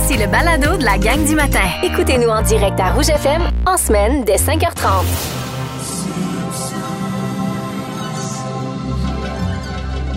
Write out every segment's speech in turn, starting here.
Voici le balado de la gang du matin. Écoutez-nous en direct à Rouge FM en semaine dès 5h30.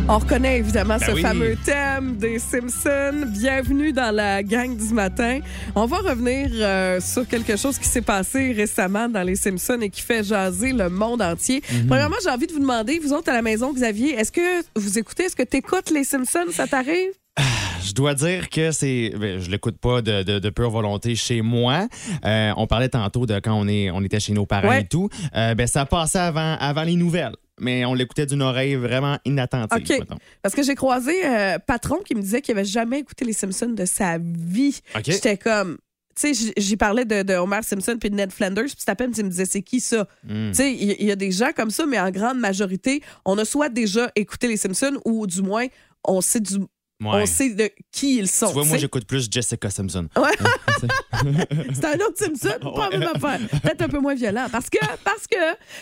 On reconnaît évidemment Ben ce oui. fameux thème des Simpsons. Bienvenue dans la gang du matin. On va revenir euh, sur quelque chose qui s'est passé récemment dans les Simpsons et qui fait jaser le monde entier. Mhm. Premièrement, j'ai envie de vous demander, vous autres à la maison, Xavier, est-ce que vous écoutez, est-ce que tu écoutes les Simpsons? Ça t'arrive? Je dois dire que c'est. ben, je l'écoute pas de, de, de pure volonté chez moi. Euh, on parlait tantôt de quand on, est, on était chez nos parents Ouais. et tout. Euh, ben, ça passait avant, avant les nouvelles. Mais on l'écoutait d'une oreille vraiment inattentive. Parce que j'ai croisé euh, Patron qui me disait qu'il avait jamais écouté les Simpsons de sa vie. J'étais comme. Tu sais, j'y parlais de, de Homer Simpson puis de Ned Flanders, puis cet appel me disait c'est qui ça? Mm. Tu sais, il y, il y a des gens comme ça, mais en grande majorité, on a soit déjà écouté les Simpsons ou du moins, on sait, du, Ouais. on sait de qui ils sont. Tu vois, moi, j'écoute plus Jessica Simpson. Ouais. C'est un autre Simpson, pas la même affaire. Peut-être un peu moins violent. Parce que, parce que,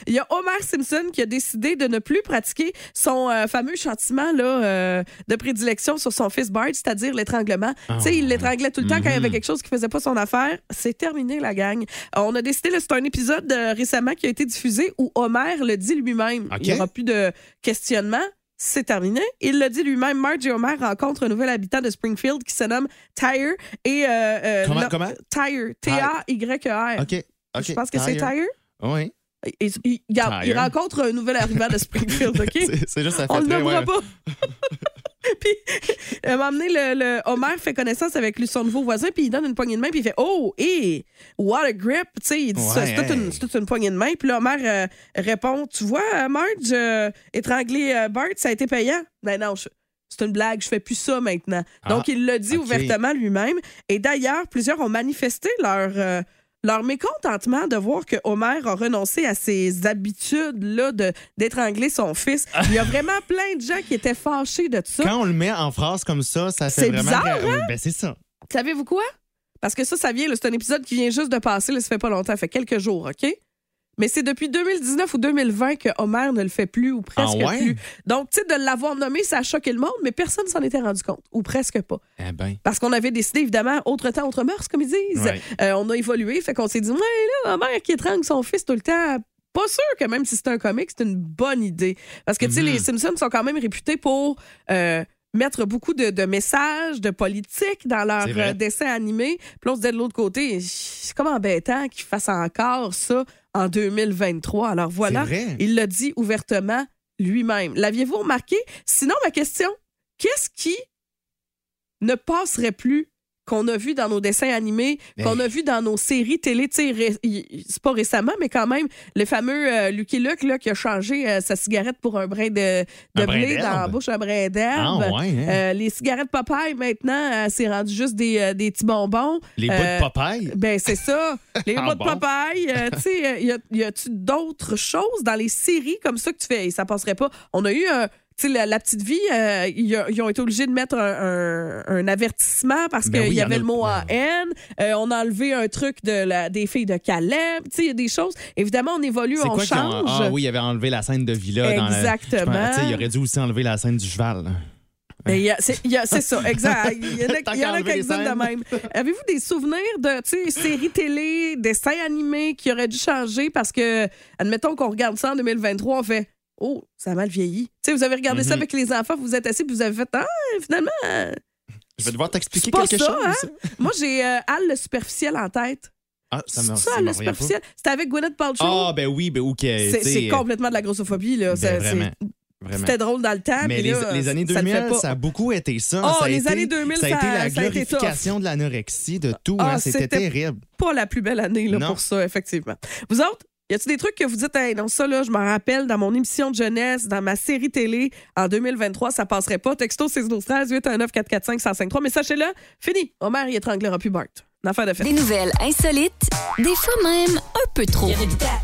il y a Homer Simpson qui a décidé de ne plus pratiquer son euh, fameux chantiment là, euh, de prédilection sur son fils Bart, c'est-à-dire l'étranglement. tu sais, il l'étranglait tout le temps quand il y avait quelque chose qui faisait pas son affaire. C'est terminé, la gang. On a décidé, c'est un épisode euh, récemment qui a été diffusé où Homer le dit lui-même. Il n'y aura plus de questionnement. C'est terminé. Il l'a dit lui-même. Marge et Homer rencontrent un nouvel habitant de Springfield qui se nomme Tyre. Et, euh, euh, Comment- comment? Tyre. T-A-Y-E-R. OK. OK. Je pense que c'est Tyre. Oui. Il, il- regarde, il Tyre. rencontre un nouvel arrivant de Springfield, OK? C'est c'est juste ça fait On le très, nommera ouais. pas. puis, à un moment donné, le, le Homer fait connaissance avec lui, son nouveau voisin, puis il donne une poignée de main, puis il fait Oh, hey, what a grip! Tu sais, il dit ça, c'est toute, une, hey. c'est toute une poignée de main. Puis là, Homer euh, répond Tu vois, euh, Marge, euh, étrangler euh, Bart, ça a été payant? Ben non, c'est une blague, je fais plus ça maintenant. Donc, Ah, il l'a dit ouvertement lui-même. Et d'ailleurs, plusieurs ont manifesté leur. Leur mécontentement de voir que Homer a renoncé à ses habitudes-là de- d'étrangler son fils. Il y a vraiment plein de gens qui étaient fâchés de ça. Quand on le met en phrase comme ça, ça fait C'est vraiment. bizarre, Euh, Ben, c'est ça. Savez-vous quoi? Parce que ça, ça vient, c'est un épisode qui vient juste de passer, là, ça fait pas longtemps, ça fait quelques jours, OK? Mais c'est depuis 2019 ou 2020 que Homer ne le fait plus ou presque Ah ouais? plus. Donc, tu sais, de l'avoir nommé, ça a choqué le monde, mais personne s'en était rendu compte, ou presque pas. Eh ben. Parce qu'on avait décidé, évidemment, autre temps, autre mœurs, comme ils disent. Ouais. Euh, on a évolué, fait qu'on s'est dit, ouais, là, Homer qui étrangle son fils tout le temps. Pas sûr que même si c'est un comique, c'est une bonne idée. Parce que, tu sais, Mhm. les Simpsons sont quand même réputés pour euh, mettre beaucoup de, de messages, de politique dans leurs euh, dessins animés. Puis on se disait de l'autre côté, c'est comme embêtant qu'ils fassent encore ça en 2023. Alors voilà, il l'a dit ouvertement lui-même. L'aviez-vous remarqué? Sinon, ma question, qu'est-ce qui ne passerait plus qu'on a vu dans nos dessins animés, qu'on a vu dans nos séries télé, tu sais, ré- c'est pas récemment, mais quand même, le fameux euh, Lucky Luke là, qui a changé euh, sa cigarette pour un brin de, de Un brin blé dans la bouche, un brin d'herbe. Ah, ouais, hein? Euh, les cigarettes Popeye, maintenant, c'est rendu juste des, des petits bonbons. Les bouts de Popeye? Ben, c'est ça. Les Ah mots de? Popeye. tu sais, y a-tu d'autres choses dans les séries comme ça que tu fais? Et ça passerait pas. On a eu un. Sais, la, la petite vie, euh, ils a- ils ont été obligés de mettre un, un- un avertissement parce Ben qu'il oui, y avait a- le mot ben- haine. Euh, on a enlevé un truc de la, des filles de Caleb. Tu sais, il y a des choses. Évidemment, on évolue, on quoi qu'ils ont- change. Ah oui, il avait enlevé la scène de Villa. Dans la- Exactement. Il aurait dû aussi enlever la scène du cheval. là. Ben, a- C'est a- ça, exact. Il y en a, y en a quelques-unes de même. Avez-vous des souvenirs de séries télé, dessins animés qui auraient dû changer parce que, admettons qu'on regarde ça en 2023, on fait Oh, ça a mal vieilli. Tu sais, vous avez regardé ça Mhm. avec les enfants, vous vous êtes assis puis vous avez fait Ah, finalement, euh, Je vais devoir t'expliquer quelque ça, chose. hein? moi j'ai euh, Al le superficiel en tête. Ah, ça me ça, le superficiel? C'était avec Gwyneth Paltrow. Ah, ben oui, ben OK. c'est c'est complètement de la grossophobie, là. Ben, vraiment. C'était drôle dans le temps. Mais les, là, les années ça le fait 2000, pas. ça a beaucoup été ça. Oh, ça a les été- années 2000, ça a été la été glorification de l'anorexie, de tout. Ah, hein. C'était terrible. pas la plus belle année là, pour ça, effectivement. Vous autres, y a-t-il des trucs que vous dites, hey, non, ça, là, je m'en rappelle dans mon émission de jeunesse, dans ma série télé, en 2023, ça passerait pas. Texto 612 13 819 445 1053 Mais sachez-le, fini. Homer, il étranglera plus Bart. Une affaire de fête. Des nouvelles insolites, des fois même un peu trop.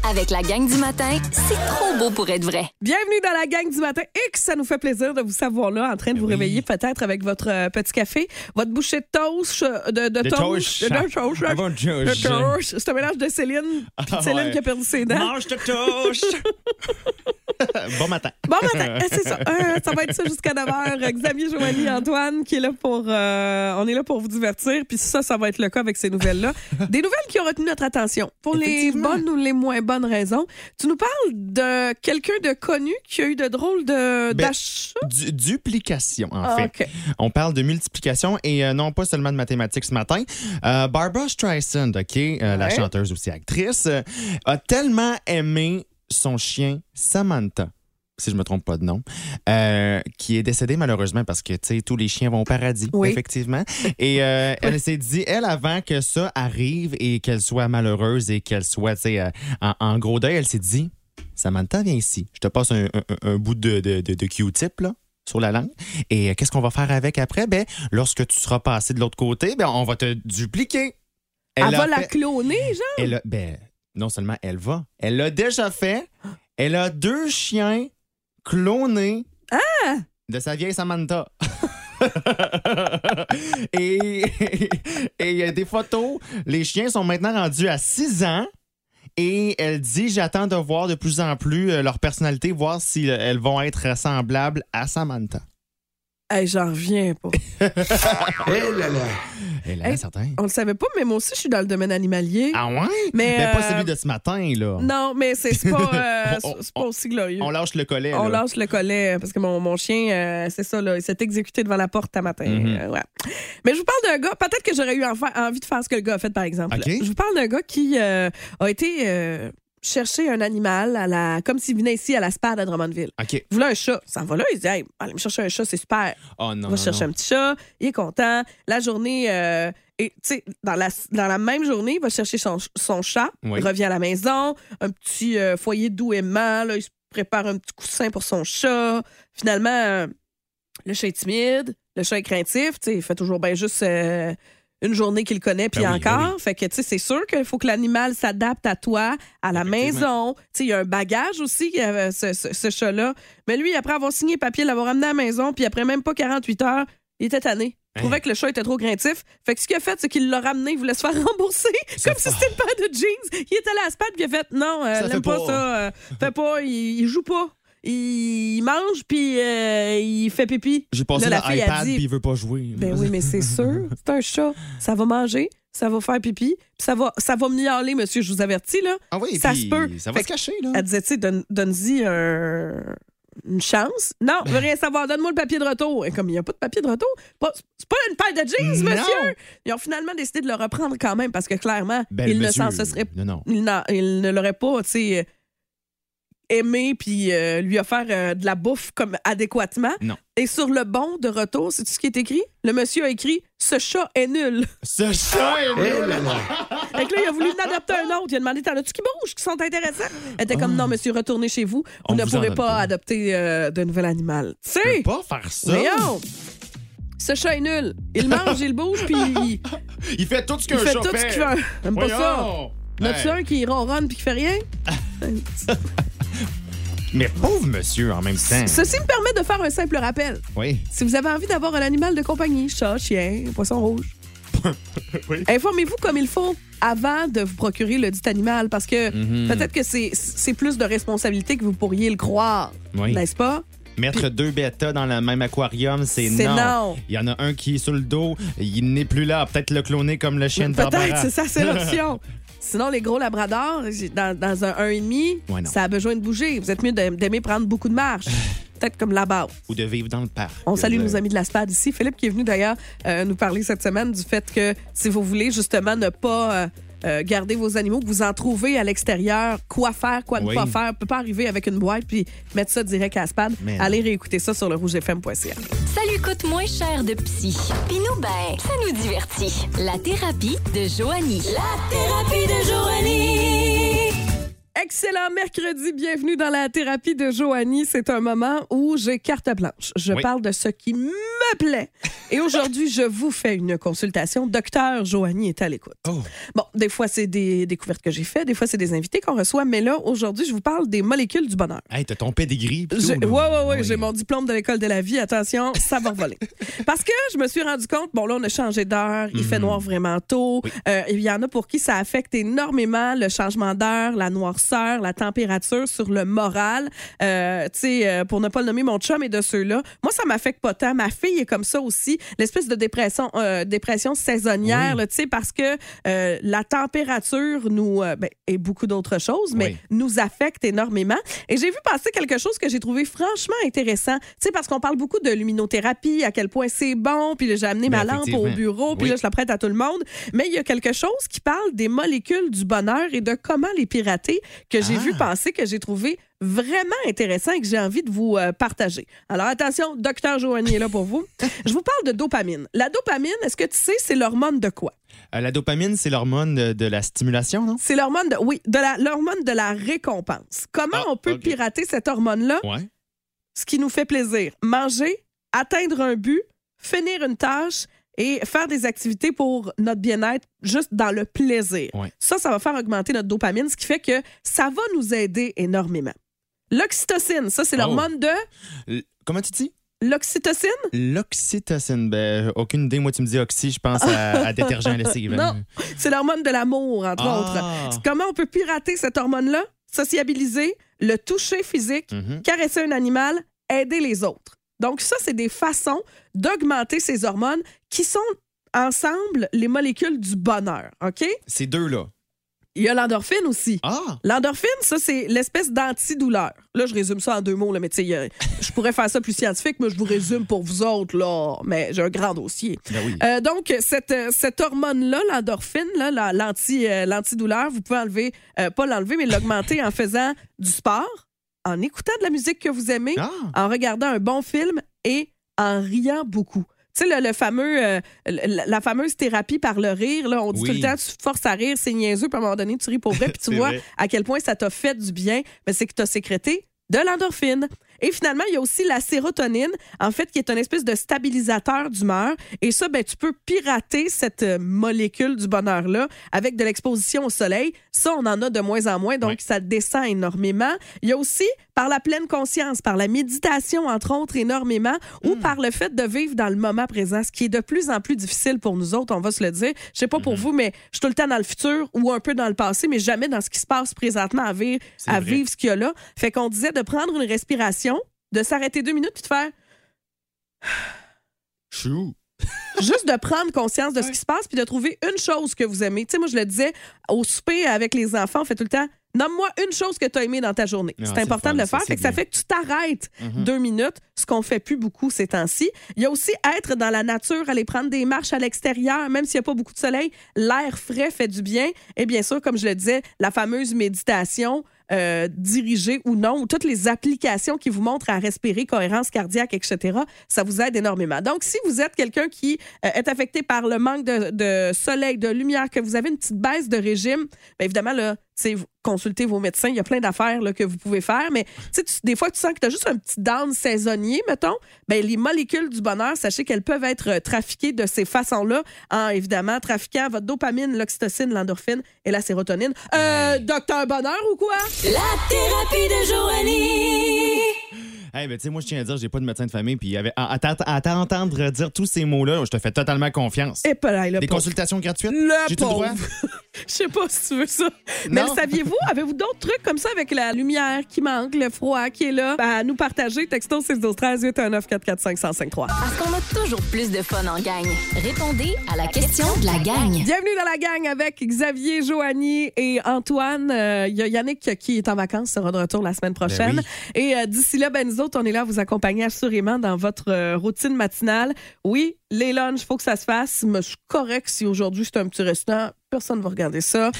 Avec la gang du matin, c'est trop beau pour être vrai. Bienvenue dans la gang du matin et que ça nous fait plaisir de vous savoir là en train de vous Oui. réveiller peut-être avec votre euh, petit café, votre bouchée de toast, euh, de, de De toast, toast. de toast, Un bon de toast. toast. C'est un mélange de Céline, puis de Ah, Céline ouais. qui a perdu ses dents. Mange de toast. bon matin. Bon matin, Eh, c'est ça. Euh, ça va être ça jusqu'à 9h. Xavier, Joanie, Antoine qui est là pour... euh, on est là pour vous divertir. Puis ça, ça va être le cas avec ces nouvelles-là. Des nouvelles qui ont retenu notre attention. Pour les bonnes ou les moins bonnes raisons. Tu nous parles de quelqu'un de connu qui a eu de drôles de Ben. Du- duplication, en Ah, fait. On parle de multiplication et euh, non pas seulement de mathématiques ce matin. Euh, Barbara Streisand, OK, euh, la chanteuse aussi actrice, a tellement aimé son chien Samantha si je me trompe pas de nom, euh, qui est décédé malheureusement parce que tu sais tous les chiens vont au paradis, Oui. effectivement. Et euh, elle s'est dit, elle avant que ça arrive et qu'elle soit malheureuse et qu'elle soit tu sais euh, en, en gros deuil, elle s'est dit, Samantha viens ici, je te passe un, un- un bout de, de, de, de Q-tip là sur la langue. Et euh, qu'est-ce qu'on va faire avec après? Ben, lorsque tu seras passé de l'autre côté, ben, on va te dupliquer. Elle, va la cloner, genre? elle a- ben, non seulement elle va, elle l'a déjà fait. Elle a deux chiens clonés Ah! de sa vieille Samantha. et il y a des photos. Les chiens sont maintenant rendus à 6 ans. Et elle dit J'attends de voir de plus en plus euh, leur personnalité, voir si euh, elles vont être semblables à Samantha. Hey, j'en reviens pas. Et là, Hey. certain. On le savait pas, mais moi aussi, je suis dans le domaine animalier. Ah ouais? Mais, Mais pas euh, celui de ce matin, là. Non, mais c'est pas, euh, On- pas aussi glorieux. On lâche le collet. On là. lâche le collet parce que mon, mon chien, euh, c'est ça, là, il s'est exécuté devant la porte à matin. Mhm. Euh, ouais. Mais je vous parle d'un gars, peut-être que j'aurais eu envie de faire ce que le gars a fait, par exemple. OK. Je vous parle d'un gars qui euh, a été euh, chercher un animal à la, comme s'il venait ici à la SPAD à Drummondville. OK. Il voulait un chat. Ça va là, il dit, hey, allez me chercher un chat, c'est super. Oh non. Il non, va chercher non. un petit chat, il est content. La journée, euh, et tu sais, dans la, dans la même journée, il va chercher son, son chat, Oui. il revient à la maison, un petit euh, foyer doux aimant, là, il se prépare un petit coussin pour son chat. Finalement, euh, le chat est timide, le chat est craintif, tu sais, il fait toujours bien juste euh, une journée qu'il connaît, puis Ben oui, ben encore. Fait que, tu sais, c'est sûr qu'il faut que l'animal s'adapte à toi, à la maison. Tu sais, il y a un bagage aussi, euh, ce, ce- ce chat-là. Mais lui, après avoir signé papier, l'avoir amené à la maison, puis après même pas 48 heures, il était tanné. Il trouvait que le chat était trop craintif. Fait que ce qu'il a fait, c'est qu'il l'a ramené, il voulait se faire rembourser. Comme si c'était une paire de jeans. Il est allé à la SPAD, puis il a fait non, euh, l'aime pas. ça. euh, fait pas, il, il joue pas. Il, mange, puis euh, il fait pipi. J'ai passé Là, la fille dit- puis il veut pas jouer. Ben oui, mais c'est sûr. C'est un chat. Ça va manger, ça va faire pipi, puis ça va, ça va miauler, monsieur, je vous avertis, là. Ah oui, ça se peut. Ça va Fait se cacher, là. Elle disait, tu sais, donne- donne-y un- une chance. Non, je veux rien savoir. Donne-moi le papier de retour. Et comme il n'y a pas de papier de retour, pas- c'est pas une paire de jeans, Non. monsieur. Ils ont finalement décidé de le reprendre quand même parce que clairement, Ben, il ne s'en se serait Non, non. il, il ne l'aurait pas, tu sais, aimé puis euh, lui offert euh, de la bouffe comme adéquatement. Non. Et sur le bon de retour, c'est ce qui est écrit? Le monsieur a écrit ce chat est nul. Ce chat est nul. Fait que là, il a voulu en adopter un autre. Il a demandé T'en as-tu qui bougent, qui sont intéressants Elle était comme Non, monsieur, retournez chez vous. Vous. On ne vous donne pas pas. adopter euh, de nouvel animal. Tu Je peux sais, pas faire ça. voyons. Ce chat est nul. Il mange, il bouge, puis il, Il fait tout ce il qu'un fait chat tout ce qu'il veut. J'aime pas ça. Voyons. N'as-tu Hey. un qui ronronne puis qui fait rien? Mais pauvre monsieur en même temps. Ceci me permet de faire un simple rappel. Oui. Si vous avez envie d'avoir un animal de compagnie, chat, chien, poisson rouge, Oui. informez-vous comme il faut avant de vous procurer le dit animal parce que Mhm. peut-être que c'est plus de responsabilité que vous pourriez le croire, Oui. n'est-ce pas? Mettre deux bêtas dans le même aquarium, c'est C'est non. non. Il y en a un qui est sur le dos, il n'est plus là. Peut-être le cloner comme le chien de Peut-être, c'est ça, c'est l'option. Sinon, les gros labradors, dans, dans un 1,5, Ouais, non. ça a besoin de bouger. Vous êtes mieux d'aim- d'aimer prendre beaucoup de marches. Peut-être comme la base. Ou de vivre dans le parc. On salue nos amis de la SPAD ici. Philippe qui est venu d'ailleurs euh, nous parler cette semaine du fait que si vous voulez justement ne pas euh, euh, garder vos animaux, que vous en trouvez à l'extérieur, quoi faire, quoi ne Oui. pas faire, peut pas arriver avec une boîte puis mettre ça direct à la SPAD. Mais Allez réécouter ça sur le rougefm.ca. Ça lui coûte moins cher de psy. Puis nous, ben, ça nous divertit. La thérapie de Joanie. La thérapie de Joanie. Excellent mercredi, bienvenue dans la thérapie de Joanie. C'est un moment où j'ai carte blanche. Je Oui. parle de ce qui me plaît. Et aujourd'hui, je vous fais une consultation. Docteur Joanie est à l'écoute. Oh. Bon, des fois, c'est des découvertes que j'ai faites, des fois, c'est des invités qu'on reçoit, mais là, aujourd'hui, je vous parle des molécules du bonheur. Hey, t'as ton pedigree. ouais, ouais, Oui. j'ai mon diplôme de l'école de la vie. Attention, ça va voler. Parce que je me suis rendu compte, bon, là, on a changé d'heure, il fait noir vraiment tôt. Oui. Euh, Il y en a pour qui ça affecte énormément le changement d'heure, la noirceur, la température sur le moral. Euh, tu sais, euh, pour ne pas le nommer, mon chum est de ceux-là. Moi, ça m'affecte pas tant. Ma fille est comme ça aussi. L'espèce de dépression, euh, dépression saisonnière, Oui. tu sais, parce que euh, la température nous, ben, et beaucoup d'autres choses, mais Oui. nous affecte énormément. Et j'ai vu passer quelque chose que j'ai trouvé franchement intéressant. Tu sais, parce qu'on parle beaucoup de luminothérapie, à quel point c'est bon, puis j'ai amené Ben, ma lampe au bureau, puis Oui. là, je la prête à tout le monde. Mais il y a quelque chose qui parle des molécules du bonheur et de comment les pirater que j'ai Ah. vu passer, que j'ai trouvé vraiment intéressant et que j'ai envie de vous euh, partager. Alors attention, docteur Joanie est là pour vous. Je vous parle de dopamine. La dopamine, est-ce que tu sais, c'est l'hormone de quoi? Euh, la dopamine, c'est l'hormone de, de la stimulation, non? C'est l'hormone de, oui, de la, l'hormone de la récompense. Comment Ah, on peut pirater cette hormone-là? Ouais. Ce qui nous fait plaisir. Manger, atteindre un but, finir une tâche et faire des activités pour notre bien-être juste dans le plaisir. Ça, ça va faire augmenter notre dopamine, ce qui fait que ça va nous aider énormément. L'oxytocine, ça, c'est Oh. l'hormone de? L- Comment tu dis? l'oxytocine? L'oxytocine. Ben, aucune idée. Moi, tu me dis oxy, je pense à, à détergent à lessive. Non. C'est l'hormone de l'amour, entre Ah. autres. Comment on peut pirater cette hormone-là? Sociabiliser, le toucher physique, Mhm. caresser un animal, aider les autres. Donc, ça, c'est des façons d'augmenter ces hormones qui sont ensemble les molécules du bonheur. OK? Ces deux-là. Il y a l'endorphine aussi. Ah! L'endorphine, ça, c'est l'espèce d'antidouleur. Là, je résume ça en deux mots, là, mais tu sais, je pourrais faire ça plus scientifique, mais je vous résume pour vous autres, là. Mais j'ai un grand dossier. Ben oui. Euh, donc, cette, euh, cette hormone-là, l'endorphine, là, euh, l'antidouleur, vous pouvez enlever, euh, pas l'enlever, mais l'augmenter en faisant du sport, en écoutant de la musique que vous aimez, Ah! en regardant un bon film et en riant beaucoup. Tu sais, le, le fameux, euh, la, la fameuse thérapie par le rire, là, on dit Oui. tout le temps, tu forces à rire, c'est niaiseux, puis à un moment donné, tu ris pour vrai, puis tu vois vrai. à quel point ça t'a fait du bien, mais c'est que tu as sécrété de l'endorphine. Et finalement, il y a aussi la sérotonine, en fait, qui est une espèce de stabilisateur d'humeur. Et ça, ben, tu peux pirater cette euh, molécule du bonheur-là avec de l'exposition au soleil. Ça, on en a de moins en moins, donc ça descend énormément. Il y a aussi par la pleine conscience, par la méditation, entre autres, énormément, ou par le fait de vivre dans le moment présent, ce qui est de plus en plus difficile pour nous autres, on va se le dire. Je sais pas pour vous, mais je suis tout le temps dans le futur ou un peu dans le passé, mais jamais dans ce qui se passe présentement à vivre, à vrai. vivre ce qu'il y a là. Fait qu'on disait de prendre une respiration, de s'arrêter deux minutes puis de faire Chou. juste de prendre conscience de ce qui se passe puis de trouver une chose que vous aimez. Tu sais, moi, je le disais, au souper avec les enfants, on fait tout le temps, nomme-moi une chose que tu as aimée dans ta journée. C'est important fun, de le ça, faire. c'est Fait que ça fait que tu t'arrêtes Mhm. deux minutes, ce qu'on fait plus beaucoup ces temps-ci. Il y a aussi être dans la nature, aller prendre des marches à l'extérieur, même s'il n'y a pas beaucoup de soleil, l'air frais fait du bien. Et bien sûr, comme je le disais, la fameuse méditation. Euh, dirigée ou non, ou toutes les applications qui vous montrent à respirer, cohérence cardiaque, etc., ça vous aide énormément. Donc, si vous êtes quelqu'un qui euh, est affecté par le manque de, soleil, de lumière, que vous avez une petite baisse de régime, bien évidemment, là, consultez vos médecins. Il y a plein d'affaires là, que vous pouvez faire. Mais tu des fois, tu sens que tu as juste un petit down saisonnier, mettons. Ben, les molécules du bonheur, sachez qu'elles peuvent être euh, trafiquées de ces façons-là, en évidemment trafiquant votre dopamine, l'oxytocine, l'endorphine et la sérotonine. Euh, docteur Bonheur ou quoi? La thérapie de Joanie. Hey, ben, tu sais, moi, je tiens à dire, j'ai pas de médecin de famille, puis à, à t'a- à t'entendre dire tous ces mots-là, je te fais totalement confiance. Et pas là, le Des pauvre. consultations gratuites? Le J'ai-tu le droit? Je sais pas si tu veux ça. Mais le saviez-vous? Avez-vous d'autres trucs comme ça avec la lumière qui manque, le froid qui est là? Ben, à nous partager? Texto 612 819 445 1053 Parce qu'on a toujours plus de fun en gang. Répondez à la question de la gang. Bienvenue dans la gang avec Xavier, Joanie et Antoine. Euh, Il y a Yannick qui est en vacances, sera de retour la semaine prochaine. Ben Et euh, d'ici là, ben, nous autres, on est là à vous accompagner assurément dans votre euh, routine matinale. Oui, les lunchs, il faut que ça se fasse. Mais je suis correct si aujourd'hui c'est un petit restaurant. Personne ne va regarder ça.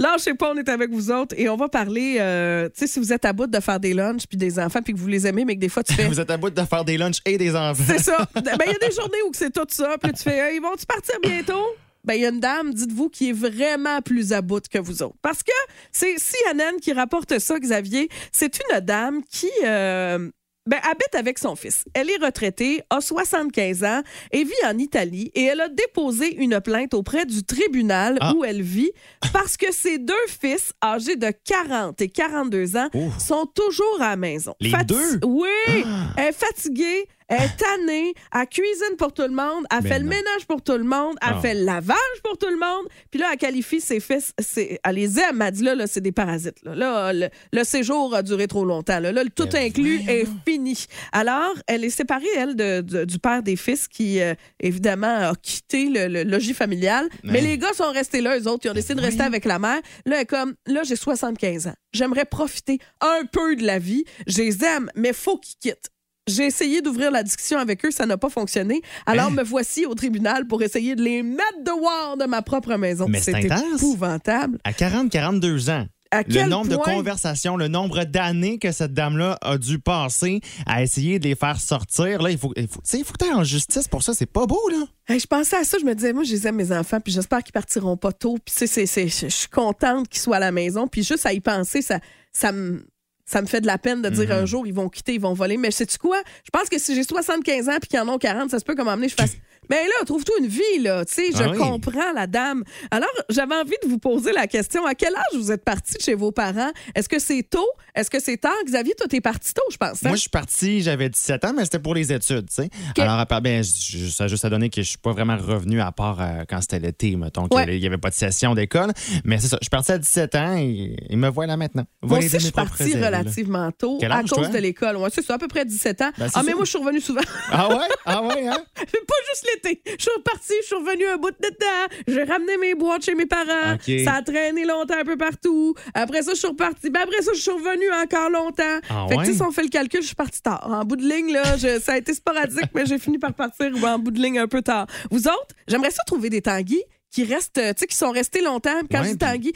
Lâchez pas, on est avec vous autres et on va parler, euh, tu sais, si vous êtes à bout de faire des lunchs puis des enfants puis que vous les aimez, mais que des fois tu fais. Vous êtes à bout de faire des lunchs et des enfants. C'est ça. Ben, il y a des journées où c'est tout ça. Puis tu fais, Hey, ils vont-tu partir bientôt? Ben, il y a une dame, dites-vous, qui est vraiment plus à bout que vous autres. Parce que c'est CNN qui rapporte ça, Xavier. C'est une dame qui, euh, ben, habite avec son fils. Elle est retraitée, a 75 ans et vit en Italie et elle a déposé une plainte auprès du tribunal Ah. où elle vit parce que ses deux fils, âgés de 40 et 42 ans, Ouh. sont toujours à la maison. Les deux? Ah. Oui! Elle est fatiguée, elle est tannée, elle cuisine pour tout le monde, elle Mais fait le ménage pour tout le monde, elle Ah. fait le lavage pour tout le monde. Puis là, elle qualifie ses fils, c'est- elle les aime. Elle dit là, là c'est des parasites. Là, Là, le, le séjour a duré trop longtemps. Là, Là, le tout Ben inclus est fini. Alors, elle est séparée, elle, de- de- du père des fils qui, euh, évidemment, a quitté le, le logis familial. Mais Ouais. les gars sont restés là, eux autres. Ils ont décidé de rester avec la mère. Là, elle est comme, là, j'ai 75 ans. J'aimerais profiter un peu de la vie. Je les aime, mais faut qu'ils quittent. J'ai essayé d'ouvrir la discussion avec eux, ça n'a pas fonctionné. Alors Hein? me voici au tribunal pour essayer de les mettre dehors de ma propre maison. Mais c'est épouvantable. À 40-42 ans. À Le nombre de conversations, le nombre d'années que cette dame-là a dû passer à essayer de les faire sortir. Là, il faut, il faut, il faut que tu en justice pour ça. C'est pas beau, là. Hey, je pensais à ça, je me disais, moi, je les aime, mes enfants, puis j'espère qu'ils partiront pas tôt. Puis, c'est, je suis contente qu'ils soient à la maison. Puis, juste à y penser, ça, ça me. Ça me fait de la peine de dire Mhm. un jour, ils vont quitter, ils vont voler. Mais sais-tu quoi? Je pense que si j'ai 75 ans puis qu'ils en ont 40, ça se peut comme amener, je fasse. Mais là, trouve-toi une vie, là. Tu sais, je Ah oui. comprends la dame. Alors, j'avais envie de vous poser la question. À quel âge vous êtes parti de chez vos parents? Est-ce que c'est tôt? Est-ce que c'est tard? Xavier, toi, t'es parti tôt, je pense. hein? Moi, je suis parti, j'avais 17 ans, mais c'était pour les études, tu sais. Alors, à part- ben, ça a juste à donner que je suis pas vraiment revenu à part euh, quand c'était l'été, mettons, qu'il y Ouais. avait- pas de session d'école. Mais c'est ça, je suis parti à 17 ans et, et me voilà maintenant. Moi aussi, je suis là. relativement tôt à cause toi? de l'école. Ouais, c'est ça, à peu près 17 ans. Ben, ah, mais ça. moi, je suis revenue souvent. Ah ouais? Ah ouais, hein? pas juste l'été. Je suis repartie, je suis revenue un bout de temps. J'ai ramené mes boîtes chez mes parents. Ça a traîné longtemps un peu partout. Après ça, je suis repartie. Ben après ça, je suis revenue encore longtemps. Ah fait que, ouais? si on fait le calcul, je suis partie tard. En bout de ligne, là, je- ça a été sporadique, mais j'ai fini par partir en bout de ligne un peu tard. Vous autres, j'aimerais ça trouver des tanguis qui restent, euh, tu sais, qui sont restés longtemps. Quand Ouais, je dis tanguis,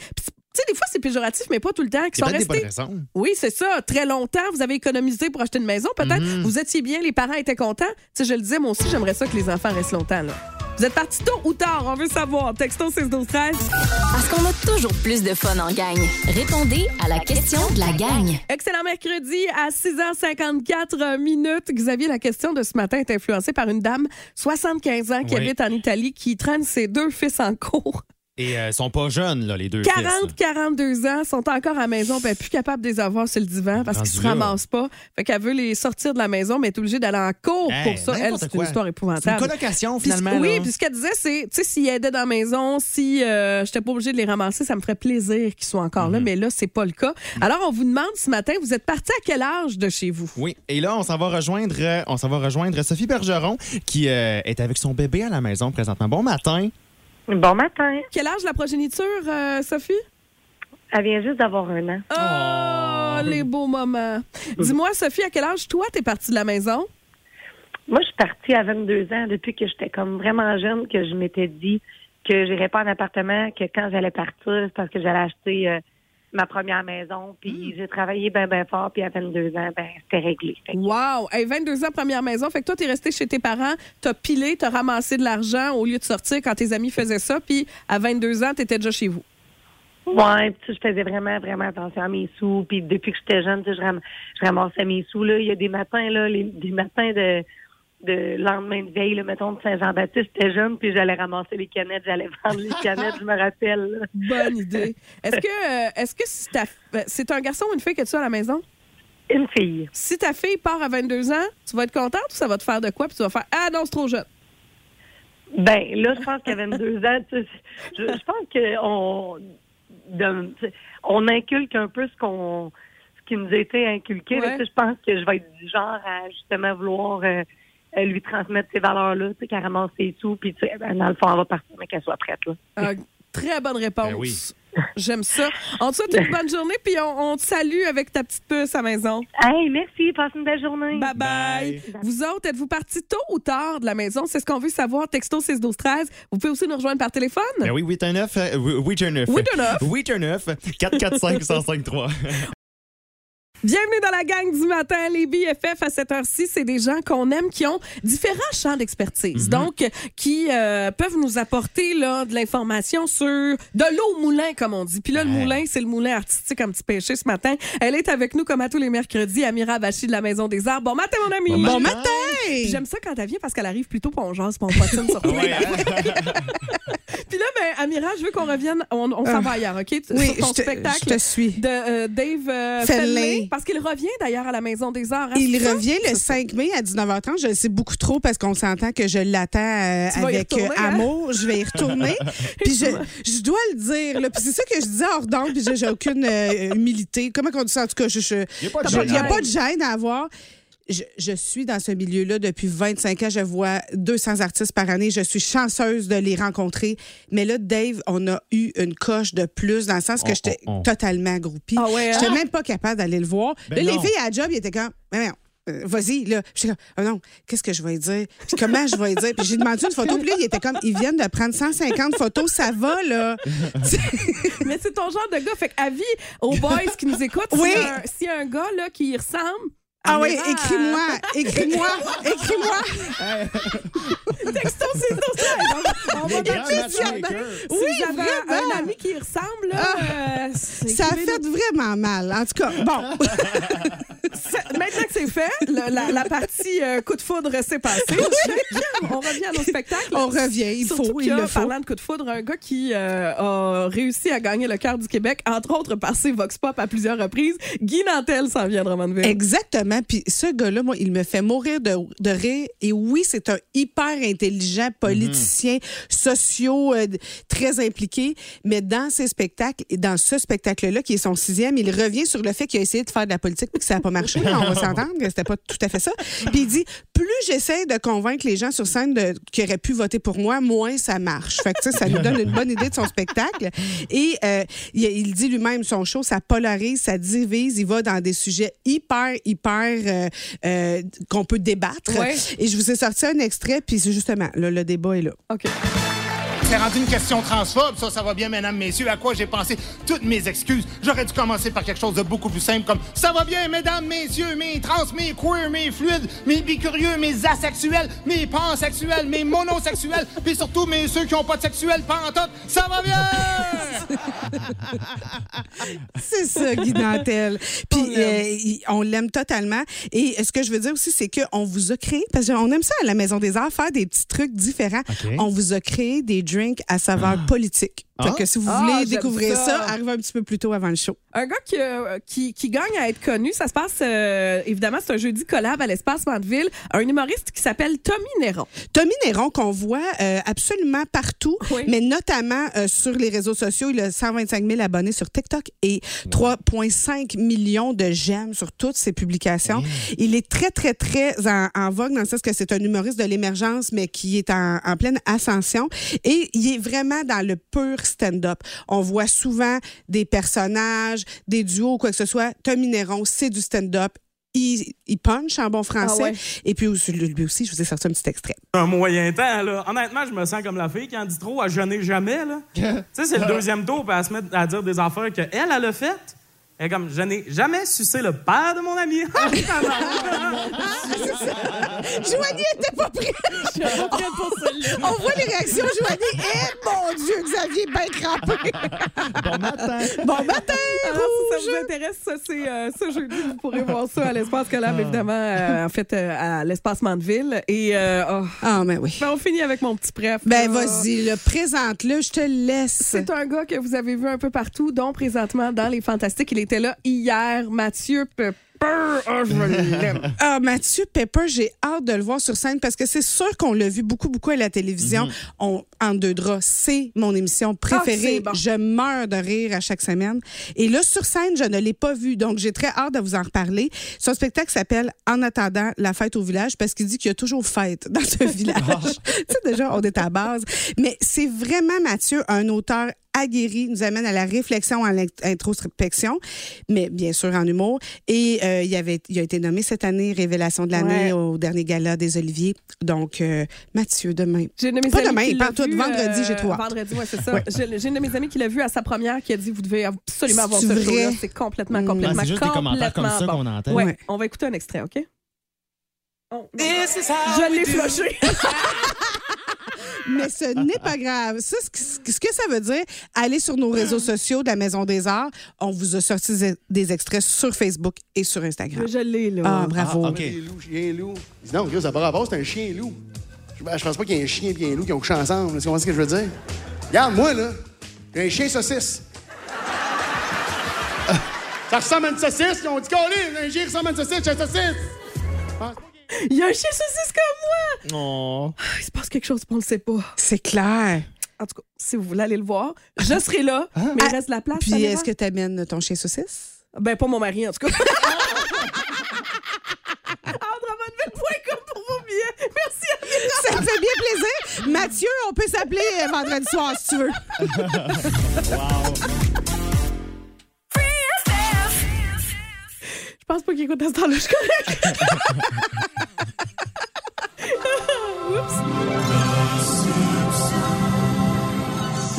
tu sais, des fois, c'est péjoratif, mais pas tout le temps. Qui sont restés oui, c'est ça. Très longtemps, vous avez économisé pour acheter une maison. Peut-être Mhm. vous étiez bien, les parents étaient contents. Tu sais, je le disais, moi aussi, j'aimerais ça que les enfants restent longtemps. Là. Vous êtes partis tôt ou tard? On veut savoir. Texto 6 12 13 Parce qu'on a toujours plus de fun en gang. Répondez à la question de la gang. Excellent mercredi à 6h54 minutes. Xavier, la question de ce matin est influencée par une dame, 75 ans, qui Oui. habite en Italie, qui traîne ses deux fils en cours. Et euh, ils sont pas jeunes, là, les deux fils. 40, 42 ans, sont encore à la maison, est plus capable de les avoir sur le divan parce qu'ils se ramassent pas. Fait qu'elle veut les sortir de la maison, mais elle est obligée d'aller en cours Hey, pour ça. Elle, c'est une histoire C'est une épouvantable. colocation, Puis- finalement. oui, puis ce qu'elle disait, c'est, tu sais, s'ils aidaient dans la maison, si euh, j'étais pas obligée de les ramasser, ça me ferait plaisir qu'ils soient encore Mhm. là, mais là, c'est pas le cas. Alors, on vous demande ce matin, vous êtes parti à quel âge de chez vous? Oui, et là, on s'en va rejoindre, euh, on s'en va rejoindre Sophie Bergeron, qui euh, est avec son bébé à la maison présentement. Bon matin. Bon matin. Quel âge la progéniture, euh, Sophie? Elle vient juste d'avoir un an. Oh, les beaux moments. Dis-moi, Sophie, à quel âge, toi, t'es partie de la maison? Moi, je suis partie à 22 ans depuis que j'étais comme vraiment jeune, que je m'étais dit que j'irais pas en appartement, que quand j'allais partir, c'est parce que j'allais acheter euh, ma première maison. Puis j'ai travaillé bien, bien fort. Puis à 22 ans, ben c'était réglé. Que- Wow! Hey, 22 ans, première maison. Fait que toi, t'es resté chez tes parents, t'as pilé, t'as ramassé de l'argent au lieu de sortir quand tes amis faisaient ça, puis à 22 ans, t'étais déjà chez vous. Ouais, sais, je faisais vraiment, vraiment attention à mes sous. Puis depuis que j'étais jeune, tu sais, je, ram- je ramassais mes sous. Là. Il y a des matins, là, les, des matins de, de lendemain de veille, là, mettons, de Saint-Jean-Baptiste, j'étais jeune, puis j'allais ramasser les canettes, j'allais vendre les canettes, je me rappelle. là. Bonne idée. Est-ce que euh, est-ce que euh, c'est un garçon ou une fille que tu as à la maison? Une fille. Si ta fille part à 22 ans, tu vas être contente ou ça va te faire de quoi? Puis tu vas faire Ah non, c'est trop jeune? Ben, là, je pense qu'à 22 ans, tu sais, je, je pense qu'on on inculque un peu ce qu'on ce qui nous a été inculqué. Ouais. tu sais, je pense que je vais être du genre à justement vouloir euh, lui transmettre ces valeurs-là, tu sais, qu'elle ramasse ses sous, puis tu sais, ben, dans le fond, elle va partir, mais qu'elle soit prête. Là. Euh, très bonne réponse. Ben oui. J'aime ça. On te souhaite une bonne journée, puis on, on te salue avec ta petite puce à la maison. Hey, merci, passe une belle journée. Bye bye. Bye. Vous autres, êtes-vous partis tôt ou tard de la maison? C'est ce qu'on veut savoir. Texto 6 12 13. Vous pouvez aussi nous rejoindre par téléphone. Ben oui, 819, euh, 819. 819. 819 445 1053. Bienvenue dans la gang du matin. Les BFF à cette heure-ci, c'est des gens qu'on aime qui ont différents champs d'expertise. Donc, qui euh, peuvent nous apporter là, de l'information sur de l'eau au moulin, comme on dit. Puis là, le moulin, c'est le moulin artistique un petit péché ce matin. Elle est avec nous comme à tous les mercredis, Amira Bachi de la Maison des Arts. Bon matin, mon ami. Bon Bon matin. J'aime ça quand elle vient parce qu'elle arrive plutôt pour on jase, puis on patine sur? Puis là, ben, Amira, je veux qu'on revienne. On, on s'en va ailleurs, OK? Oui, sur ton je te, spectacle je te suis. de euh, Dave euh. Parce qu'il revient d'ailleurs à la Maison des Arts. hein, Il ça? revient le 5 mai à 19h30. Je le sais beaucoup trop parce qu'on s'entend que je l'attends euh, avec retourner, euh, hein? amour. Je vais y retourner. puis je, je dois le dire. là. Puis c'est ça que je disais hors d'onde. Puis j'ai- aucune euh, humilité. Comment on dit ça? En tout cas, je, je, Y a pas de je- gêne. y a pas de gêne à avoir. Je, je suis dans ce milieu-là depuis 25 ans. Je vois 200 artistes par année. Je suis chanceuse de les rencontrer. Mais là, Dave, on a eu une coche de plus dans le sens que Oh, j'étais oh, oh. totalement accroupie. Ah ouais, hein? J'étais même pas capable d'aller le voir. Ben là, les filles à la job, ils étaient comme, mais non, euh, vas-y, là. J'étais comme, oh non, qu'est-ce que je vais dire? Puis comment je vais dire? Puis j'ai demandé une photo, puis là, il était comme, ils viennent de prendre 150 photos, ça va, là. Mais c'est ton genre de gars. Fait avis aux boys qui nous écoutent, Oui. s'il y a un- s'il y, a un gars là, qui y ressemble. Ah oui, Amira, écris-moi, écris-moi, écris-moi. c'est ça. On va mettre. Si avez un- ami qui ressemble, là, euh, Ça a fait vraiment mal. En tout cas, bon. Maintenant que c'est fait, la, la partie euh, coup de foudre s'est passée. On revient à nos spectacles. On revient, il Surtout faut, il y a, le faut. parlant de coup de foudre, un gars qui euh, a réussi à gagner le cœur du Québec, entre autres par ses Vox Pop à plusieurs reprises. Guy Nantel s'en vient de Drummondville. Exactement. Puis ce gars-là, moi, il me fait mourir de, de rire. Et oui, c'est un hyper intelligent politicien, socio, euh, très impliqué. Mais dans ses spectacles, dans ce spectacle-là, qui est son sixième, il revient sur le fait qu'il a essayé de faire de la politique, mais que ça n'a pas marché. On va s'entendre que c'était pas tout à fait ça. Puis il dit, plus j'essaie de convaincre les gens sur scène de, qui auraient pu voter pour moi, moins ça marche. Fait que ça nous donne une bonne idée de son spectacle. Et euh, il, il dit lui-même, son show, ça polarise, ça divise. Il va dans des sujets hyper, hyper euh, qu'on peut débattre. Ouais. Et je vous ai sorti un extrait, puis c'est justement, là, le débat est là. OK. C'est rendu une question transphobe, ça, ça va bien, mesdames, messieurs. À quoi j'ai pensé toutes mes excuses? J'aurais dû commencer par quelque chose de beaucoup plus simple, comme ça va bien, mesdames, messieurs, mes trans, mes queer, mes fluides, mes bicurieux, mes asexuels, mes pansexuels, mes monosexuels, puis surtout mes ceux qui ont pas de sexuel pantoute. Ça va bien! C'est ça, Guy Nantel. Puis euh, on l'aime totalement. Et ce que je veux dire aussi, c'est qu'on vous a créé, parce qu'on aime ça à la Maison des Arts, faire des petits trucs différents. On vous a créé des drinks à saveur politique. Fait Ah. que si vous Ah, voulez j'aime découvrir ça. ça, arrivez un petit peu plus tôt avant le show. Un gars qui, euh, qui, qui gagne à être connu, ça se passe, euh, évidemment, c'est un jeudi collab à l'espace Mandeville. Un humoriste qui s'appelle Tommy Néron. Tommy Néron, qu'on voit euh, absolument partout, Oui. mais notamment euh, sur les réseaux sociaux. Il a 125 000 abonnés sur TikTok et 3,5 millions de j'aime sur toutes ses publications. Il est très, très, très en, en vogue dans le sens que c'est un humoriste de l'émergence, mais qui est en, en pleine ascension. Et il est vraiment dans le pur stand-up. On voit souvent des personnages, des duos ou quoi que ce soit. Tommy Néron, c'est du stand-up. Il, il punch en bon français. Ah ouais. Et puis aussi, lui aussi, je vous ai sorti un petit extrait. un moyen temps, là. Honnêtement, je me sens comme la fille qui en dit trop à jeûner jamais, là. tu sais, c'est le deuxième tour, puis elle se met à dire des affaires qu'elle, elle a fait. Elle est comme, je n'ai jamais sucé le père de mon ami. Joanie était pas prête. On voit les réactions, Joanie. Eh mon Dieu, Xavier, bien crampé. Bon matin. Bon matin, Alors, si ça vous intéresse, ça, c'est euh, ce jeudi. Vous pourrez voir ça à l'espace collab, évidemment, euh, en fait, euh, à l'espace Mandeville. Et euh, oh. Ah, ben oui. Ben, on finit avec mon petit préf. Ben là. vas-y, le présente-le, je te laisse. C'est un gars que vous avez vu un peu partout, dont présentement dans Les Fantastiques. Il était là hier, Mathieu Pepper. Oh, je l'aime. Ah, Mathieu Pepper, j'ai hâte de le voir sur scène parce que c'est sûr qu'on l'a vu beaucoup, beaucoup à la télévision. On, en deux draps, c'est mon émission préférée. Ah, bon. Je meurs de rire à chaque semaine. Et là, sur scène, je ne l'ai pas vu. Donc, j'ai très hâte de vous en reparler. Son spectacle s'appelle En attendant la fête au village parce qu'il dit qu'il y a toujours fête dans ce village. tu sais, déjà, on est à base. Mais c'est vraiment, Mathieu, un auteur aguerri, nous amène à la réflexion, à l'introspection, mais bien sûr en humour. Et euh, il, avait, il a été nommé cette année Révélation de l'année Ouais. au dernier gala des Oliviers. Donc, euh, Mathieu, demain. J'ai une de mes Pas demain, il parle tout vu, vendredi, j'ai trop hâte. Vendredi, ouais, c'est ça. J'ai j'ai une de mes amies qui l'a vu à sa première qui a dit Vous devez absolument avoir ce show-là. vrai? C'est complètement, Mm. complètement, Ah, c'est juste des commentaires comme ça complètement qu'on entend. Ouais. Ouais. On va écouter un extrait, OK? Oh, Je l'ai flushé. Mais ce n'est pas grave. Ça, ce que, ce que ça veut dire, allez sur nos réseaux sociaux de la Maison des Arts. On vous a sorti des- extraits sur Facebook et sur Instagram. Je l'ai, là. Ah, bravo. Ah, OK. Chien loup, chien loup. Dis donc, Chris, ça par rapport, c'est un chien loup. Je, je pense pas qu'il y ait un chien et un loup qui ont couché ensemble. Tu comprends ce que je veux dire? Regarde, moi, là, j'ai un chien saucisse. Ah, ça ressemble à une saucisse. Ils ont dit, Colin, un chien ressemble à une saucisse, j'ai une saucisse. Je Il y a un chien saucisse comme moi. Oh. Il se passe quelque chose, on le sait pas. C'est clair. En tout cas, si vous voulez aller le voir, je serai là, mais il Ah, reste de la place. Puis, est-ce que tu amènes ton chien saucisse? Ben, pas mon mari, en tout cas. Andremonville.com pour vos billets. Merci. Ça me fait bien plaisir. Mathieu, on peut s'appeler vendredi soir si tu veux. Je pense pas qu'il écoute à ce temps-là, je suis correcte. Oups.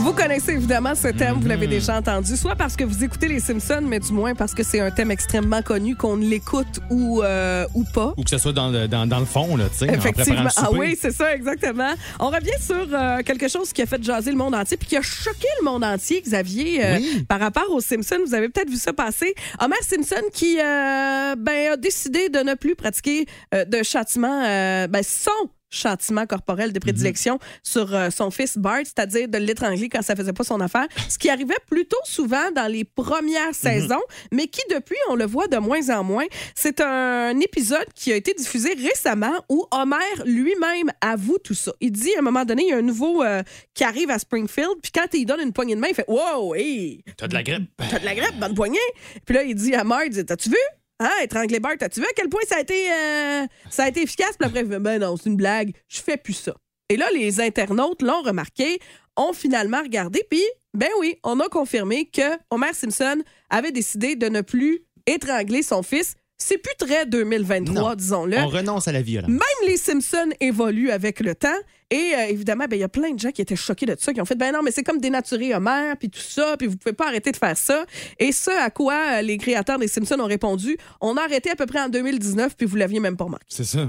Vous connaissez évidemment ce thème, vous l'avez déjà entendu, soit parce que vous écoutez les Simpsons, mais du moins parce que c'est un thème extrêmement connu, qu'on l'écoute ou, euh, ou pas. Ou que ce soit dans le, dans, dans le fond, là, tu sais, en Effectivement. le Ah oui, c'est ça, exactement. On revient sur euh, quelque chose qui a fait jaser le monde entier puis qui a choqué le monde entier, Xavier, euh, Oui. par rapport aux Simpsons. Vous avez peut-être vu ça passer. Homer Simpson qui euh, ben, a décidé de ne plus pratiquer euh, de châtiment, euh, ben, son châtiment corporel de prédilection sur euh, son fils Bart, c'est-à-dire de l'étrangler quand ça faisait pas son affaire, ce qui arrivait plutôt souvent dans les premières saisons, mais qui depuis on le voit de moins en moins. C'est un épisode qui a été diffusé récemment où Homer lui-même avoue tout ça. Il dit à un moment donné, il y a un nouveau euh, qui arrive à Springfield, puis quand il donne une poignée de main, il fait Wow, hey, T'as de la grippe. T'as de la grippe, bonne poignée. Puis là, il dit à Marge, T'as-tu vu? Hein, étrangler Bart, t'as-tu vu à quel point ça a été, euh, ça a été efficace? Puis après, ben non, c'est une blague, je fais plus ça. Et là, les internautes l'ont remarqué, ont finalement regardé, puis, ben oui, on a confirmé que Homer Simpson avait décidé de ne plus étrangler son fils. C'est plus très 2023, Non. disons-le. On renonce à la violence. Même les Simpsons évoluent avec le temps. Et euh, évidemment, ben, il y a plein de gens qui étaient choqués de ça, qui ont fait ben non, mais c'est comme dénaturer Homer, puis tout ça, puis vous pouvez pas arrêter de faire ça. Et ce à quoi euh, les créateurs des Simpsons ont répondu on a arrêté à peu près en 2019, puis vous l'aviez même pas remarqué. C'est ça.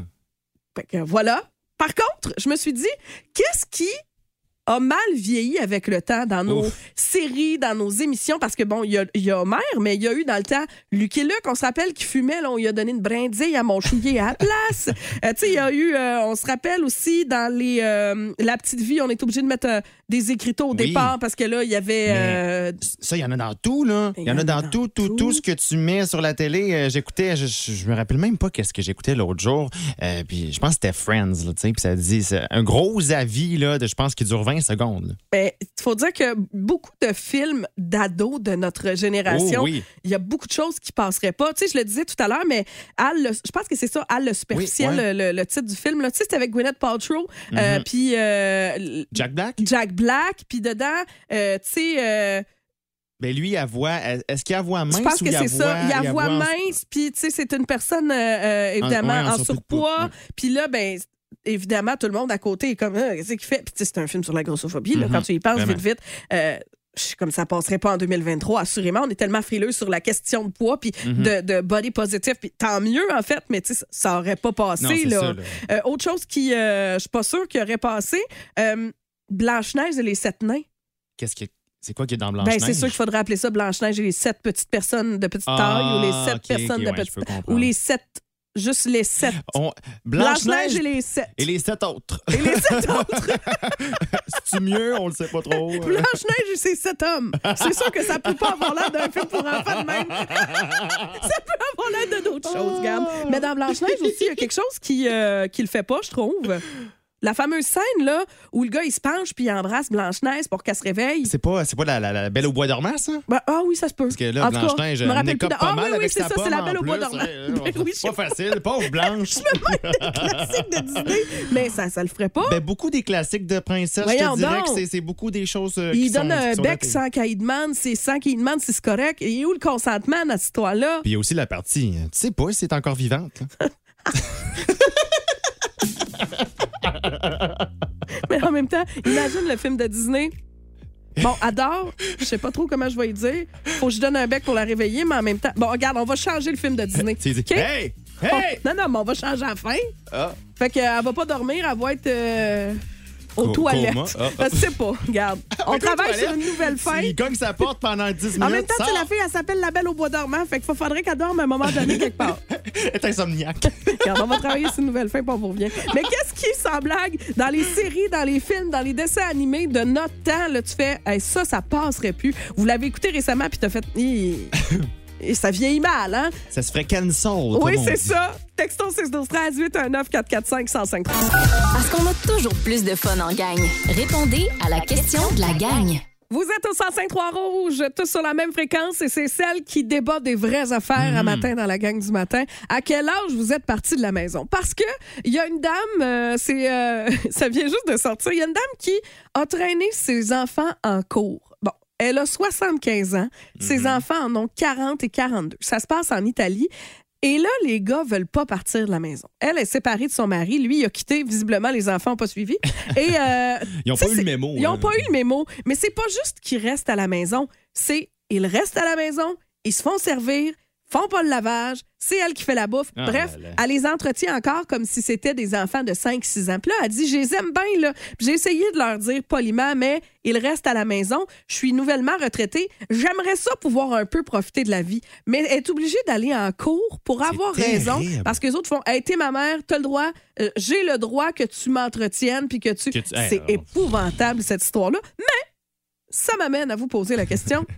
Fait que voilà. Par contre, je me suis dit qu'est-ce qui a mal vieilli avec le temps dans nos Ouf. séries, dans nos émissions, parce que bon, il y a, il y a Homer, mais il y a eu dans le temps Luc et Luc, on se rappelle qu'il fumait, là, on lui a donné une brindille à mon à la place. Euh, tu sais, il y a eu, euh, on se rappelle aussi dans les euh, La Petite Vie, on est obligé de mettre euh, des écriteaux au Oui. départ parce que là, il y avait... Euh, Ça, il y en a dans tout, là. Il y en a dans tout, tout, tout ce que tu mets sur la télé. Euh, j'écoutais, je, je, me rappelle même pas qu'est-ce que j'écoutais l'autre jour. Euh, puis je pense que c'était Friends, là, tu sais. Puis ça dit, c'est un gros avis, là, de, je pense, qui dure 20 secondes. là. ben, il faut dire que beaucoup de films d'ados de notre génération, Oh, oui. il y a beaucoup de choses qui passeraient pas. Tu sais, je le disais tout à l'heure, mais Al, le- je pense que c'est ça, Al le superficiel, Oui, ouais. le, le titre du film. là. Tu sais, c'était avec Gwyneth Paltrow, Mhm. euh, puis Jack Black? Jack Black, puis dedans, euh, tu sais, euh, Ben lui, il voit. Est-ce qu'il a voix mince je pense ou que c'est ça? Il a voix mince, puis tu sais, c'est une personne, euh, euh, évidemment, ouais, en en surpoids. Puis là, ben évidemment, tout le monde à côté est comme, Ah, qu'est-ce qu'il fait? Puis tu sais, c'est un film sur la grossophobie, là, Mhm. quand tu y penses Vraiment. vite, vite. Euh, comme ça passerait pas en 2023, assurément. On est tellement frileux sur la question de poids puis Mhm. de, de body positif. Puis tant mieux, en fait, mais tu sais, ça- aurait pas passé. Non, là. ça, là. Euh, autre chose qui, euh, je suis pas sûre qu'il aurait passé, euh, Blanche-Neige et les sept nains. Qu'est-ce que c'est quoi qui est dans Blanche Ben, c'est sûr qu'il faudrait appeler ça Blanche-Neige et les sept petites personnes de petite taille ou les sept Ah, personnes de ouais, petite taille. Ou les sept, juste les sept. On- Blanche-Neige Blanche-Neige et les sept. et les sept autres. Et les sept autres. C'est-tu mieux? On le sait pas trop. Blanche-Neige et ses sept hommes. C'est sûr que ça peut pas avoir l'air d'un film pour enfants de même. ça peut avoir l'air de d'autres choses, Gab. Mais dans Blanche-Neige aussi, il y a quelque chose qui, euh, qui le fait pas, je trouve. La fameuse scène là où le gars il se penche puis il embrasse Blanche-Neige pour qu'elle se réveille. C'est pas, c'est pas la, la- la belle au bois dormant, ça? Ben, ah oui, ça se peut. Parce que là, En tout cas, Blanche-Neige, je me elle rappelle écope plus de- pas Ah mal oui, oui, avec c'est sa ça, c'est la belle au bois plus. dormant. Ouais, Ben oui, je- pas facile, pauvre Blanche. classique de Disney, mais ça, ça le ferait pas. Ben, beaucoup des classiques de princesse, je Voyons te dirais donc. que c'est- c'est beaucoup des choses euh, qui il donne qui un sont bec sans qu'il demande, c'est sans qu'il demande si c'est correct. Et où le consentement dans cette histoire-là? Puis il y a aussi la partie, euh, tu sais pas si c'est encore vivante. là. Mais en même temps, imagine le film de Disney. Bon, adore, je sais pas trop comment je vais y dire. Faut que je donne un bec pour la réveiller, mais en même temps. Bon, regarde, on va changer le film de Disney. Tu dis, OK? hey! Hey! non, non, mais on va changer à la fin. Ah. Fait qu'elle va pas dormir, elle va être euh, aux Co- toilettes. coma. Ah, Je sais pas, regarde. On Avec les travaille sur une nouvelle fin. Il gagne sa porte pendant 10 minutes. En même temps, tu sais, sort. la fille, elle s'appelle la belle au bois dormant. Fait qu'il faudrait qu'elle dorme à un moment donné quelque part. Elle est insomniaque. Regarde, on va travailler sur une nouvelle fin, puis on vous revient. Mais qu'est-ce qui est sans blague dans les séries, dans les films, dans les dessins animés de notre temps, là, tu fais, Hey, ça, ça passerait plus. Vous l'avez écouté récemment, puis t'as fait, Hi. Et ça vieillit mal, hein? Ça se ferait cancel. Oui, c'est ça. Texto 612 13 819 445 105 Parce qu'on a toujours plus de fun en gang. Répondez à la question de la gang. Vous êtes au 105.3 Rouge, tous sur la même fréquence, et c'est celle qui débat des vraies affaires à matin dans la gang du matin. À quel âge vous êtes parti de la maison? Parce que il y a une dame, euh, c'est, euh, ça vient juste de sortir, il y a une dame qui a traîné ses enfants en cours. Elle a 75 ans, ses Mhm. enfants en ont 40 et 42. Ça se passe en Italie. Et là, les gars veulent pas partir de la maison. Elle est séparée de son mari. Lui, il a quitté. Visiblement, les enfants n'ont pas suivi. Et, euh, Ils ont tu sais, pas eu le mémo, Ils n'ont hein. pas eu le mémo. Mais c'est pas juste qu'ils restent à la maison. C'est ils restent à la maison, ils se font servir, font pas le lavage, c'est elle qui fait la bouffe. Ah Bref, là là. elle les entretient encore comme si c'était des enfants de 5-6 ans. Puis là, elle dit, je les aime bien, là. J'ai essayé de leur dire poliment, mais ils restent à la maison. Je suis nouvellement retraitée. J'aimerais ça pouvoir un peu profiter de la vie. Mais elle est obligée d'aller en cours pour avoir raison. Parce que les autres font, hey, t'es ma mère, t'as le droit, euh, j'ai le droit que tu m'entretiennes, puis que tu... Que tu- Hey, C'est épouvantable, cette histoire-là. Mais ça m'amène à vous poser la question.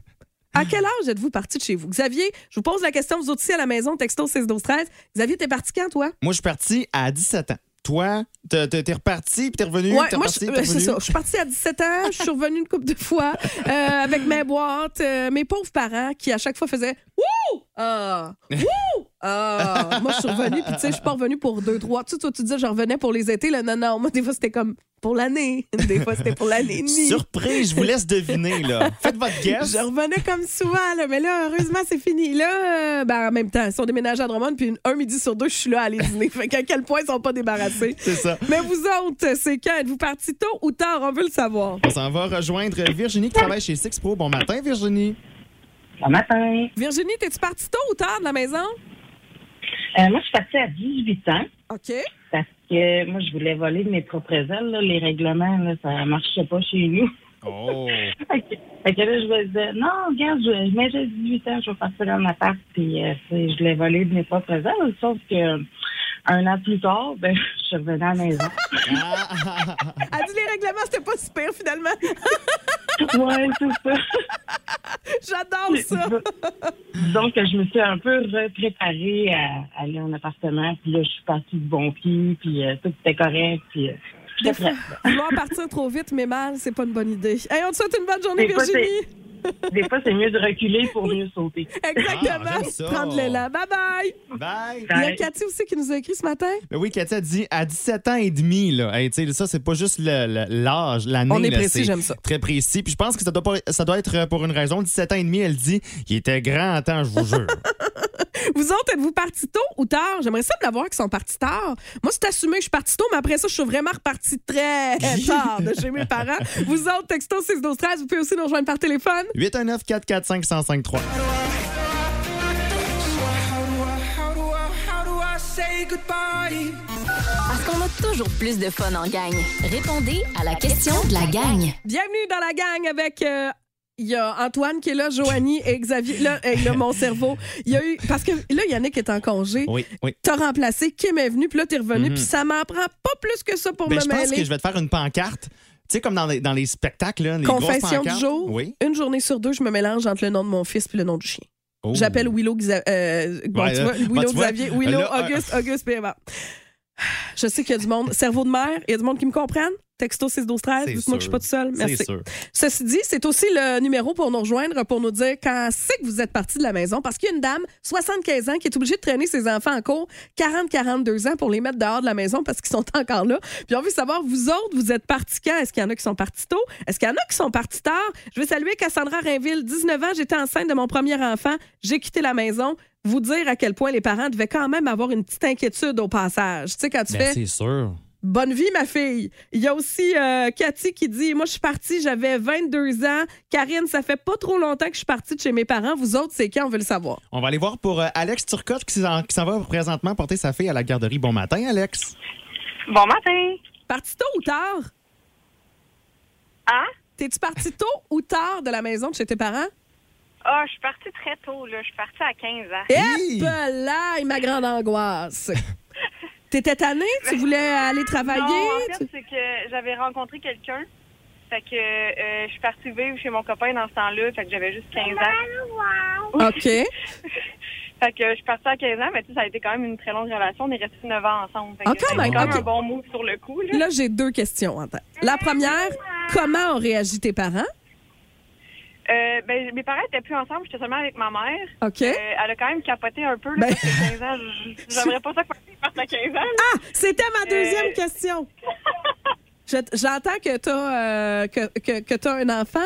À quel âge êtes-vous parti de chez vous? Xavier, je vous pose la question, vous autres aussi à la maison, texto 6 12 13 Xavier, t'es parti quand, toi? Moi, je suis parti à 17 ans. Toi, t'es reparti, puis t'es revenu, Ouais, t'es moi, reparti, je, t'es euh, c'est revenu. ça. Je suis partie à 17 ans, je suis revenue une couple de fois euh, avec mes boîtes, euh, mes pauvres parents qui, à chaque fois, faisaient Wouh! Ah! Wouh! Ah! Moi, je suis revenue, puis tu sais, je suis pas revenue pour deux, trois. Tu sais, toi, tu disais, je revenais pour les étés. Là, non, non, moi, des fois, c'était comme pour l'année. Des fois, c'était pour l'année. Surprise, je vous laisse deviner, là. Faites votre guess. Je revenais comme souvent, là, mais là, heureusement, c'est fini. Là, euh, ben, en même temps, ils sont déménagés à Drummond, puis un midi sur deux, je suis là à aller dîner. Fait qu'à quel point ils sont pas débarrassés. C'est ça. Mais vous autres, c'est quand? Êtes-vous partis tôt ou tard? On veut le savoir. On s'en va rejoindre Virginie qui travaille chez Six Pro. Bon matin, Virginie. Bon matin. Virginie, t'es-tu partie tôt ou tard de la maison? Euh, moi, je suis partie à 18 ans OK. parce que moi, je voulais voler de mes propres ailes. là. Les règlements, là, ça marchait pas chez nous. Oh. fait, que, fait que là, je me disais, non, regarde, je, mais j'ai 18 ans, je vais partir dans ma part. Puis euh, je voulais voler de mes propres ailes. Sauf que un an plus tard, ben, je suis revenue à la maison. Elle dit les règlements, c'était pas super finalement. ouais, c'est ça. J'adore ça. Donc, je me suis un peu préparée à aller en appartement. Puis là, je suis partie de bon pied. Puis euh, tout était correct. Puis euh. Vouloir partir trop vite, mais mal, c'est pas une bonne idée. Hey, on te souhaite une bonne journée, Virginie. Des fois, c'est mieux de reculer pour mieux sauter. Exactement. Ah. Prendre l'élan. Bye bye. Bye. Il y a Cathy aussi qui nous a écrit ce matin. Ben oui, Cathy a dit à 17 ans et demi, là. Hey, tu sais, ça, c'est pas juste le- le- l'âge, l'année. On est là, précis, j'aime ça. Très précis. Puis je pense que ça doit, pas- ça doit être pour une raison. 17 ans et demi, elle dit, il était grand en temps, je vous jure. Vous autres, êtes-vous partis tôt ou tard? J'aimerais ça de l'avoir qui sont partis tard. Moi, c'est assumé que je suis partie tôt, mais après ça, je suis vraiment repartie très tard de chez mes parents. Vous autres, texto 6 12 13 vous pouvez aussi nous rejoindre par téléphone. 819 445 1053 Parce qu'on a toujours plus de fun en gang. Répondez à la question de la gang. Bienvenue dans la gang avec. euh, il y a Antoine qui est là, Joanie et Xavier. Là, hey, là, mon cerveau. Il y a eu. Parce que là, Yannick est en congé. Oui, oui. T'as remplacé, Kim est venu, puis là, t'es revenu, Mhm. puis ça m'en prend pas plus que ça pour Ben, me je pense mêler. que je vais te faire une pancarte. Tu sais, comme dans les, dans les spectacles, là, les Confession du jour. Oui. Une journée sur deux, je me mélange entre le nom de mon fils puis le nom du chien. Oh. J'appelle Willow, Xa- euh, bon, Ouais, tu là, vois, bon, Willow tu vois, Xavier, Willow, là, euh, Auguste, Auguste, puis. Je sais qu'il y a du monde, cerveau de mère, il y a du monde qui me comprenne. Texto 6 12 13, C'est dites-moi que je suis pas sûr. toute seule. Merci. Sûr. Ceci dit, c'est aussi le numéro pour nous rejoindre pour nous dire quand c'est que vous êtes parti de la maison. Parce qu'il y a une dame, 75 ans, qui est obligée de traîner ses enfants en cours, 40-42 ans, pour les mettre dehors de la maison parce qu'ils sont encore là. Puis on veut savoir, vous autres, vous êtes partis quand? Est-ce qu'il y en a qui sont partis tôt? Est-ce qu'il y en a qui sont partis tard? Je veux saluer Cassandra Rainville, 19 ans, j'étais enceinte de mon premier enfant, j'ai quitté la maison. Vous dire à quel point les parents devaient quand même avoir une petite inquiétude au passage. Tu sais, quand tu Ben, fais c'est sûr. Bonne vie, ma fille. Il y a aussi euh, Cathy qui dit Moi, je suis partie, j'avais 22 ans. Karine, ça fait pas trop longtemps que je suis partie de chez mes parents. Vous autres, c'est quand on veut le savoir? On va aller voir pour euh, Alex Turcotte qui s'en qui s'en va présentement porter sa fille à la garderie. Bon matin, Alex. Bon matin. Parti tôt ou tard? Hein? T'es-tu parti tôt ou tard de la maison de chez tes parents? Ah, je suis partie très tôt, là. Je suis partie à 15 ans. Hé, là, ma grande angoisse. T'étais tannée? Tu voulais aller travailler? Non, en fait, c'est que j'avais rencontré quelqu'un. Fait que euh, je suis partie vivre chez mon copain dans ce temps-là. Fait que j'avais juste 15 ans. OK. Fait que je suis partie à 15 ans, mais tu sais, ça a été quand même une très longue relation. On est restés 9 ans ensemble. Fait que Ah, quand même, quand même ok. un bon move sur le coup, là. Là, j'ai deux questions en tête. La première, comment ont réagi tes parents? Euh, ben, mes parents étaient plus ensemble, j'étais seulement avec ma mère. OK. Euh, elle a quand même capoté un peu, là, Ben- parce que 15 ans, j'aimerais pas ça que ma fille parte à 15 ans. là. Ah, c'était ma deuxième Euh. question. Je- J'entends que tu as, que, que, que t'as un enfant.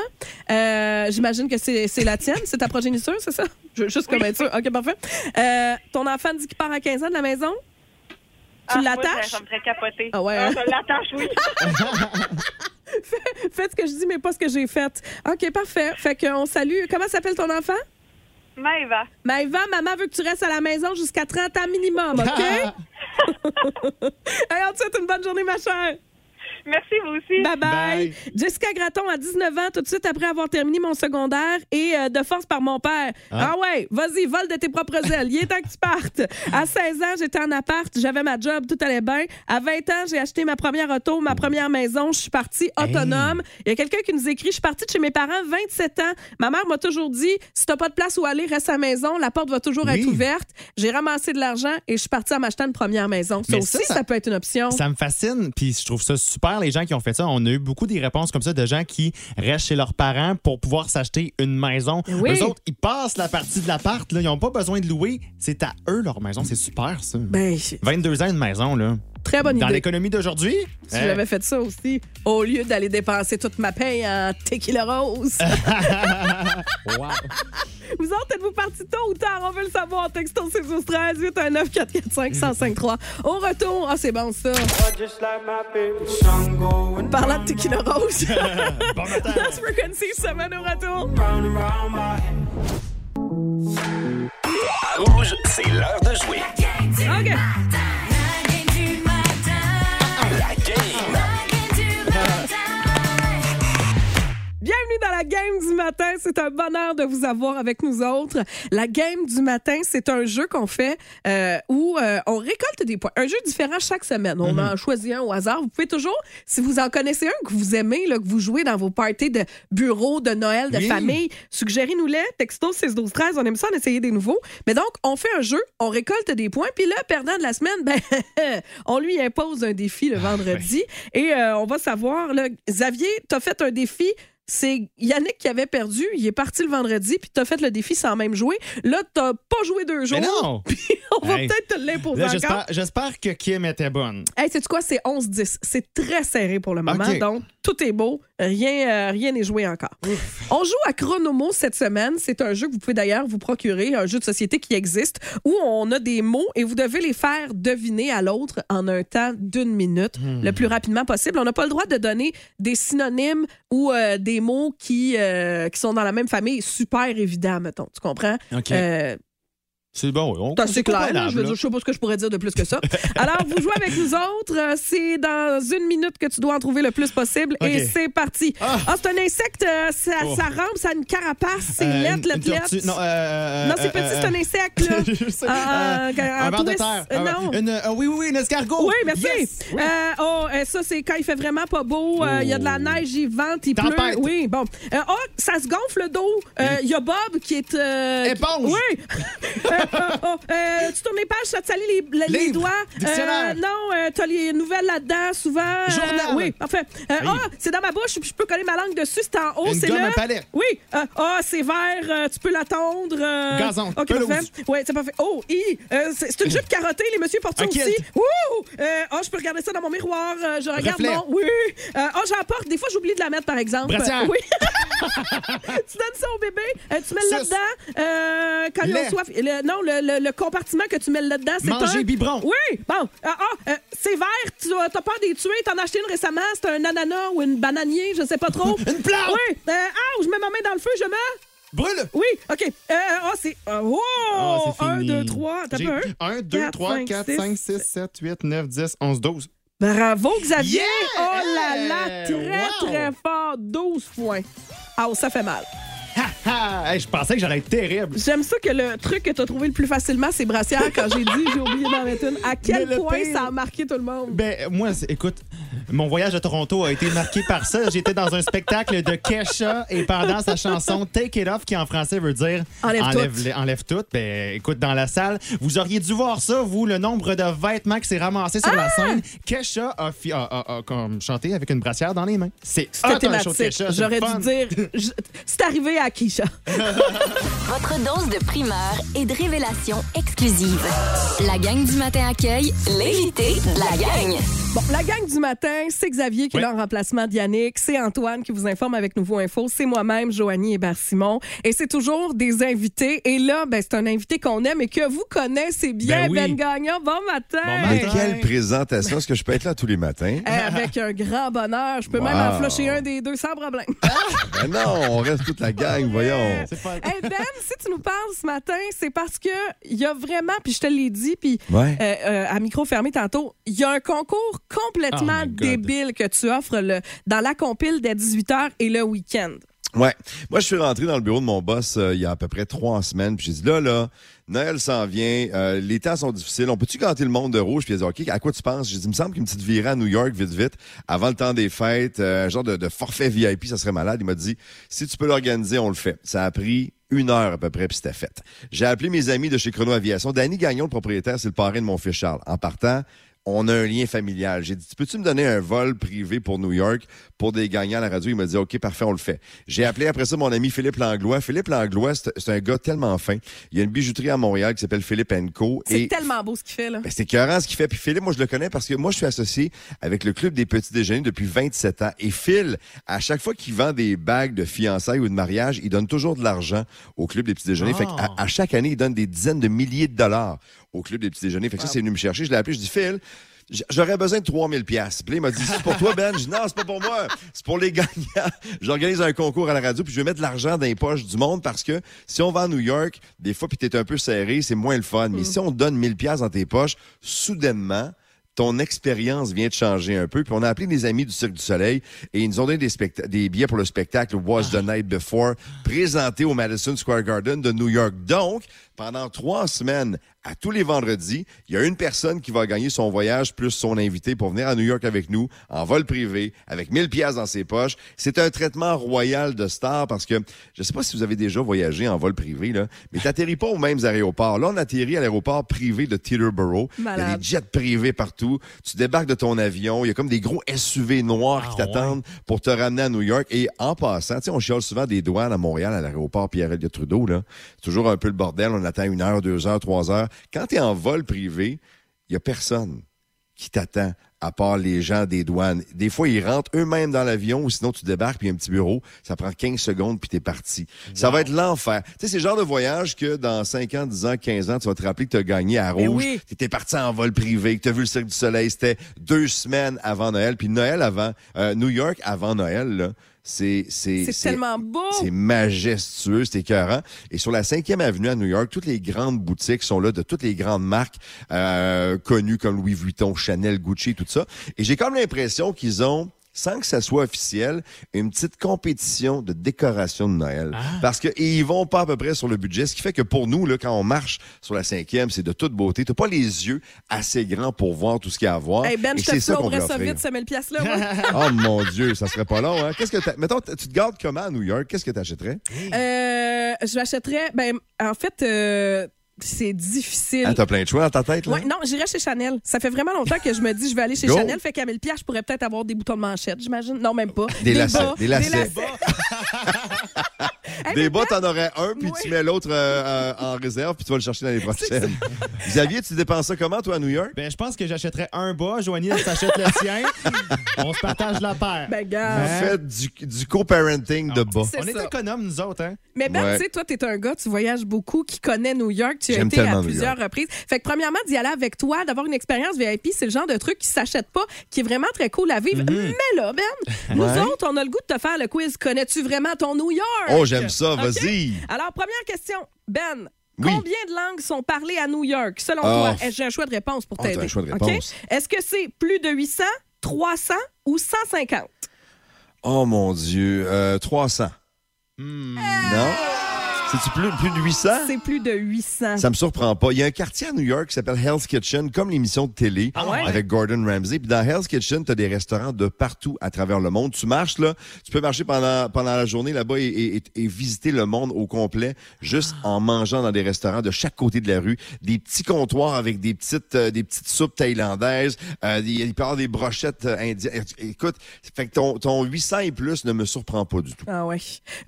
Euh, J'imagine que c'est la tienne, c'est ta progéniture, c'est ça? Je veux juste comme être sûr. OK, parfait. Euh, ton enfant dit qu'il part à 15 ans de la maison? Tu Ah, l'attaches? Ça, ça me ferait capoter. Ah ouais, hein? je l'attache, oui. Faites ce que je dis, mais pas ce que j'ai fait. OK, parfait. Fait qu'on salue. Comment s'appelle ton enfant? Maëva. Maëva, maman veut que tu restes à la maison jusqu'à 30 ans minimum, OK? Hey, on te souhaite une bonne journée, ma chère. Merci, vous aussi. Bye bye. Bye. Jessica Graton a 19 ans, tout de suite après avoir terminé mon secondaire et euh, de force par mon père. Ah, ouais, vas-y, vole de tes propres ailes. Il est temps que tu partes. À 16 ans, j'étais en appart, j'avais ma job, tout allait bien. À 20 ans, j'ai acheté ma première auto, ma première maison. Je suis partie autonome. Il y a quelqu'un qui nous écrit Je suis partie de chez mes parents, 27 ans. Ma mère m'a toujours dit Si t'as pas de place où aller, reste à la maison. La porte va toujours Oui. être ouverte. J'ai ramassé de l'argent et je suis partie à m'acheter une première maison. Ça Mais aussi, ça, ça, peut être une option. Ça me fascine, puis je trouve ça super, les gens qui ont fait ça. On a eu beaucoup des réponses comme ça de gens qui restent chez leurs parents pour pouvoir s'acheter une maison. Oui. Eux autres, ils passent la partie de l'appart, là, ils n'ont pas besoin de louer. C'est à eux leur maison. C'est super, ça. Ben, 22 ans, une maison, là. Très bonne Dans idée. l'économie d'aujourd'hui, Si hein, j'avais fait ça aussi, au lieu d'aller dépenser toute ma paye en tequila rose. wow. Vous autres, êtes-vous partis tôt ou tard? On veut le savoir. Texto 6 12 13 819 445 1053. Au retour, ah, c'est bon ça. Parlant de tequila rose. bon matin. Lost Frequency, semaine au retour. À Rouge, c'est l'heure de jouer. OK. La game du matin. C'est un bonheur de vous avoir avec nous autres. La game du matin, c'est un jeu qu'on fait euh, où euh, on récolte des points. Un jeu différent chaque semaine. On en choisit un au hasard. Vous pouvez toujours, si vous en connaissez un que vous aimez, là, que vous jouez dans vos parties de bureau, de Noël, de Oui. famille, suggérez-nous-les. Texto 6 12 13 On aime ça en essayer des nouveaux. Mais donc, on fait un jeu, on récolte des points. Puis là, perdant de la semaine, ben, on lui impose un défi le vendredi. Et euh, on va savoir, là, Xavier, t'as fait un défi. C'est Yannick qui avait perdu. Il est parti le vendredi, puis t'as fait le défi sans même jouer. Là, t'as pas joué deux jours. Mais non! Puis on va Hey. peut-être te l'imposer Là, encore. j'espère, que Kim était bonne. Hey, sais-tu quoi? C'est 11-10. C'est très serré pour le moment. Donc, tout est beau. Rien euh, rien n'est joué encore. On joue à Chronomo cette semaine. C'est un jeu que vous pouvez d'ailleurs vous procurer, un jeu de société qui existe, où on a des mots et vous devez les faire deviner à l'autre en un temps d'une minute, le plus rapidement possible. On n'a pas le droit de donner des synonymes ou euh, des mots qui, euh, qui sont dans la même famille. Super évident, mettons. Tu comprends? Euh, C'est bon. on- c'est assez clair. là. Je veux là. dire, je sais pas ce que je pourrais dire de plus que ça. Alors, vous jouez avec nous autres. Euh, C'est dans une minute que tu dois en trouver le plus possible. Et c'est parti. Ah, Ah. c'est un insecte. euh, ça, Oh. ça rampe, ça a une carapace. C'est Euh, lettre, une- une lettre, lettre. Non, euh, Non, c'est euh, petit, c'est un insecte, là. Je sais. Un un ver de terre. Non. Une, oui, oui, oui, un escargot. Oui, merci. Yes. Oui. Oh, ça, c'est quand il fait vraiment pas beau. Il y a de la neige, il vente, il Tempête. pleut. Oui, bon. Oh, ça se gonfle le dos. Il y a Bob qui est... Éponge. Oui. Euh, euh, oh, euh, tu tournes les pages, ça te salit les, les- les doigts. Euh, non, euh, t'as les nouvelles là-dedans, souvent. Journal. oui, parfait. Euh, Oui. Ah, c'est dans ma bouche, je peux coller ma langue dessus, c'est en haut, c'est là. palette. Oui. Euh, Ah, c'est vert, euh, tu peux l'attendre. euh, Gazon, OK, parfait. Oui, c'est parfait. Oh, euh, c'est une jupe carottée, les messieurs portent ça Un aussi. kilt. Ouh! Euh, oh, je peux regarder ça dans mon miroir. euh, je regarde Reflet. mon. Oui. Euh, oh, j'en porte. Des fois, j'oublie de la mettre, par exemple. Oui. tu donnes ça au bébé. euh, tu mets là-dedans. Euh, quand Lait. ont soif. Le- non, le, le- le compartiment que tu mets là-dedans, c'est Manger un... biberon. Oui. Bon. Ah, ah, euh, c'est vert. Tu as peur des tuer. T'en as acheté une récemment. C'est un ananas ou une bananier. Je sais pas trop. Une plante. Oui. Euh, ah, je mets ma main dans le feu. Je mets... Brûle! Oui, OK. Euh, oh, c'est. Oh! Ah, c'est un, fini. deux, trois. T'as J'ai pas un? 1, 2, Quatre, 3, cinq, 4, six. 5, 6, 7, 8, 9, 10, 11, 12. Bravo, Xavier! Yeah! Oh là là, très, Wow! très fort. 12 points. Ah, ça fait mal. Ah, hey, je pensais que j'allais être terrible. J'aime ça que le truc que t'as trouvé le plus facilement, c'est brassière. Quand j'ai dit, j'ai oublié d'en mettre une. À quel point pire- ça a marqué tout le monde? Ben, moi, écoute, mon voyage à Toronto a été marqué par ça. J'étais dans un spectacle de Kesha et pendant sa chanson Take It Off, qui en français veut dire Enlève tout. enlève tout. Ben, écoute, dans la salle, vous auriez dû voir ça, vous, le nombre de vêtements qui s'est ramassé sur Ah! la scène. Kesha a, fi- a- a- a comme chanté avec une brassière dans les mains. C'est C'était. Kesha, J'aurais dû dire. je- C'est arrivé à Kisha. Votre dose de primeur et de révélation exclusive. La gang du matin accueille l'invité de la gang. Bon, la gang du matin, c'est Xavier qui est Oui. là en remplacement d'Yannick. C'est Antoine qui vous informe avec Nouveau Info. C'est moi-même, Joanie Hébert-Simon. Et c'est toujours des invités. Et là, ben, c'est un invité qu'on aime et que vous connaissez bien, Ben oui. Ben Gagnon. Bon matin! Bon Mais quelle présentation! Est-ce que je peux être là tous les matins? Eh, avec un grand bonheur. Je peux Wow. même en flusher un des deux sans problème. Ben non, on reste toute la gang, voyons. C'est fun. Hey, ben, si tu nous parles ce matin, c'est parce que il y a vraiment, puis je te l'ai dit, puis Ouais. euh, euh, à micro fermé tantôt, il y a un concours complètement Oh. Débile que tu offres le, dans la compile des 18h et le week-end. Ouais. Moi, je suis rentré dans le bureau de mon boss euh, il y a à peu près trois semaines. Puis j'ai dit, là, là, Noël s'en vient. euh, les temps sont difficiles. On peut-tu ganter le monde de rouge? Puis il a dit, OK, à quoi tu penses? J'ai dit, il me semble qu'une petite virée à New York, vite, vite, avant le temps des fêtes, euh, un genre de, de forfait VIP, ça serait malade. Il m'a dit, si tu peux l'organiser, on le fait. Ça a pris une heure à peu près, puis c'était fait. J'ai appelé mes amis de chez Chrono Aviation. Danny Gagnon, le propriétaire, c'est le parrain de mon fils Charles. En partant, on a un lien familial. J'ai dit, peux-tu me donner un vol privé pour New York pour des gagnants à la radio? Il m'a dit, OK, parfait, on le fait. J'ai appelé après ça mon ami Philippe Langlois. Philippe Langlois, c'est un gars tellement fin. Il y a une bijouterie à Montréal qui s'appelle Philippe Co. C'est tellement beau ce qu'il fait, là. ben, c'est écœurant ce qu'il fait. Puis Philippe, moi, je le connais parce que moi, je suis associé avec le Club des Petits Déjeuners depuis 27 ans. Et Phil, à chaque fois qu'il vend des bagues de fiançailles ou de mariage, il donne toujours de l'argent au Club des Petits Déjeuners. Ah. Fait à chaque année, il donne des dizaines de milliers de dollars au Club des Petits Déjeuners. Fait que ça, c'est venu me chercher. Je l'ai appelé, je dis, Phil, J'aurais besoin de 3000 pièces. Puis il m'a dit c'est pour toi Ben. Je dis non, c'est pas pour moi. C'est pour les gagnants. J'organise un concours à la radio puis je vais mettre de l'argent dans les poches du monde parce que si on va à New York, des fois puis t'es un peu serré, c'est moins le fun. Mais si on donne 1000 pièces dans tes poches, soudainement ton expérience vient de changer un peu. Puis on a appelé des amis du Cirque du Soleil et ils nous ont donné des, des billets pour le spectacle Was the Night Before, présenté au Madison Square Garden de New York. Donc, pendant trois semaines, à tous les vendredis, il y a une personne qui va gagner son voyage plus son invité pour venir à New York avec nous en vol privé avec 1000 pièces dans ses poches. C'est un traitement royal de star parce que je sais pas si vous avez déjà voyagé en vol privé là, mais t'atterris pas aux mêmes aéroports. Là, on atterrit à l'aéroport privé de Teterboro. Il y a des jets privés partout. Tu débarques de ton avion. Il y a comme des gros SUV noirs qui Ah, t'attendent pour te ramener à New York. Et en passant, tu sais, on chiale souvent des douanes à Montréal, à l'aéroport Pierre-Éliott Trudeau, là. C'est toujours un peu le bordel. On attend une heure, deux heures, trois heures. Quand tu es en vol privé, il y a personne qui t'attend à part les gens des douanes. Des fois, ils rentrent eux-mêmes dans l'avion ou sinon tu débarques puis il y a un petit bureau. Ça prend 15 secondes puis t'es parti. Ça va être l'enfer. Tu sais, c'est le genre de voyage que dans 5 ans, 10 ans, 15 ans, tu vas te rappeler que tu as gagné à Mais Rouge. oui. T'étais parti en vol privé, que t'as vu le Cirque du Soleil. C'était deux semaines avant Noël. Puis Noël avant, euh, New York avant Noël, là. C'est, c'est, C'est tellement beau. C'est majestueux, c'est écœurant. Et sur la 5e avenue à New York, toutes les grandes boutiques sont là, de toutes les grandes marques euh, connues comme Louis Vuitton, Chanel, Gucci, tout ça. Et j'ai comme l'impression qu'ils ont sans que ça soit officiel, une petite compétition de décoration de Noël. Ah. Parce qu'ils vont pas à peu près sur le budget, ce qui fait que pour nous, là, quand on marche sur la cinquième, c'est de toute beauté. T'as pas les yeux assez grands pour voir tout ce qu'il y a à voir. Hey Ben, Et je te c'est ça qu'on veut ça vite, ce 1000 piastres-là. moi. Oh mon Dieu, ça serait pas long, hein? Qu'est-ce que Mettons, tu te gardes comment à New York? Qu'est-ce que t'achèterais? Euh, je l'achèterais. Ben, en fait, euh, c'est difficile. Ah, t'as plein de choix dans ta tête, là? Ouais, non, j'irais chez Chanel. Ça fait vraiment longtemps que je me dis je vais aller chez Go. Chanel. Fait qu'à 1000 piastres, je pourrais peut-être avoir des boutons de manchette, j'imagine. Non, même pas. Des lacets, bas, des lacets. Hey, Des bas, t'en aurais un, puis tu mets l'autre euh, euh, en réserve, puis tu vas le chercher l'année prochaine. Xavier, tu dépenses ça comment, toi, à New York? Ben, je pense que j'achèterais un bas. Joanie, elle s'achète le sien. On se partage la paire. Ben, Vous gars. faites du, du co-parenting de bas. On est économes, nous autres, hein? Mais Ben, Ouais. tu sais, toi, t'es un gars, tu voyages beaucoup, qui connaît New York. Tu as été à plusieurs reprises. Fait que, premièrement, d'y aller avec toi, d'avoir une expérience VIP, c'est le genre de truc qui s'achète pas, qui est vraiment très cool à vivre. Mais là, Ben, nous Ouais. autres, on a le goût de te faire le quiz. Connais-tu vraiment ton New York? Oh, j'aime ça, vas-y! Alors, première question. Ben, Oui. combien de langues sont parlées à New York, selon Ah. toi? J'ai un choix de réponse pour Ah, t'aider. un choix de OK? réponse. Est-ce que c'est plus de 800, 300 ou 150? Oh mon Dieu, euh, 300. Hmm. Non? C'est-tu plus, plus de 800? C'est plus de 800. Ça me surprend pas. Il y a un quartier à New York qui s'appelle Hell's Kitchen, comme l'émission de télé Ah ouais? avec Gordon Ramsay. Puis dans Hell's Kitchen, tu as des restaurants de partout à travers le monde. Tu marches là, tu peux marcher pendant, pendant la journée là-bas et, et- et- et visiter le monde au complet juste en mangeant dans des restaurants de chaque côté de la rue. Des petits comptoirs avec des petites, euh, des petites soupes thaïlandaises. Euh, il peut y avoir des brochettes euh, indiennes. Écoute, fait que ton, ton 800 et plus ne me surprend pas du tout. Ah ouais.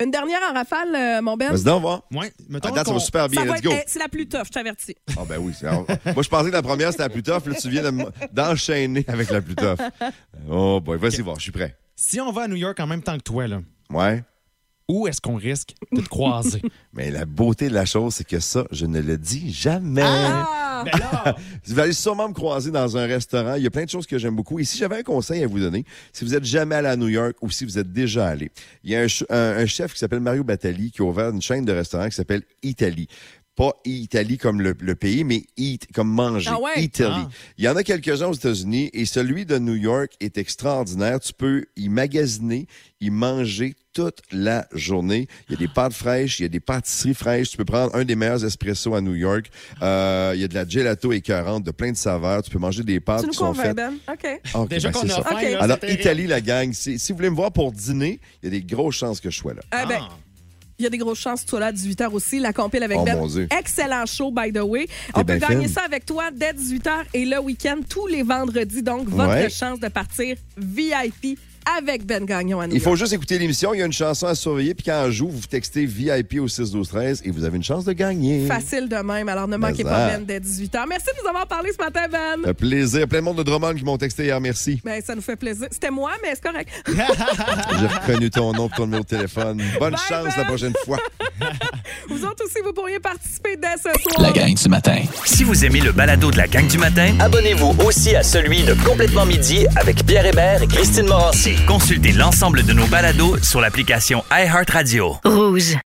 Une dernière en rafale, euh, mon Ben? Vas-y voir. Ouais, mettons date, ça va super bien. Ça va Let's être- go. eh, c'est la plus tough, je t'avertis. Ah ben oui. c'est- moi, je pensais que la première, c'était la plus tough. Là, tu viens de m- d'enchaîner avec la plus tough. Oh boy, vas-y voir, je suis prêt. Si on va à New York en même temps que toi, là, Ouais. Où est-ce qu'on risque de te croiser? Mais la beauté de la chose, c'est que ça, je ne le dis jamais. Ah! Ben là, Vous allez sûrement me croiser dans un restaurant. Il y a plein de choses que j'aime beaucoup. Et si j'avais un conseil à vous donner, si vous êtes jamais allé à New York ou si vous êtes déjà allé, il y a un, ch- un- un chef qui s'appelle Mario Battali qui a ouvert une chaîne de restaurants qui s'appelle Italie. Pas Italie comme le, le pays, mais eat comme manger. Ah ouais? Italie. Ah. Il y en a quelques-uns aux États-Unis et celui de New York est extraordinaire. Tu peux y magasiner, y manger toute la journée. Il y a des pâtes fraîches, il y a des pâtisseries fraîches. Tu peux prendre un des meilleurs espressos à New York. Euh, il y a de la gelato écœurante de plein de saveurs. Tu peux manger des pâtes Tu nous qui sont convaincs, faites. Ben? OK. Ah, ok, Déjà ben, qu'on c'est a ça. faim, OK. là, Alors. Italie, la gang, si, si vous voulez me voir pour dîner, il y a des grosses chances que je sois là. Eh ben, Ah. Il y a des grosses chances que tu sois là à 18h aussi. La compile avec Oh, Ben. Excellent show, by the way. On peut gagner ça avec toi dès 18h et le week-end, tous les vendredis. Donc, votre Ouais. chance de partir VIP avec Ben Gagnon à New Il faut juste écouter l'émission. Il y a une chanson à surveiller. Puis quand elle joue, vous textez VIP au 6 12 13 et vous avez une chance de gagner. Facile de même. Alors, ne Mais manquez pas Ben dès 18h. Merci de nous avoir parlé ce matin, Ben. Un plaisir. Plein de monde de Drummond qui m'ont texté hier. Merci. Ben, ça nous fait plaisir. C'était moi, mais c'est correct. J'ai reconnu ton nom et ton numéro de téléphone. Bonne Bye, chance Ben. la prochaine fois. Vous autres aussi, vous pourriez participer dès ce soir. La gang du matin. Si vous aimez le balado de la gang du matin, Abonnez-vous aussi à celui de Complètement Midi avec Pierre Hébert et Christine Morancy. Consultez l'ensemble de nos balados sur l'application iHeartRadio. Rouge.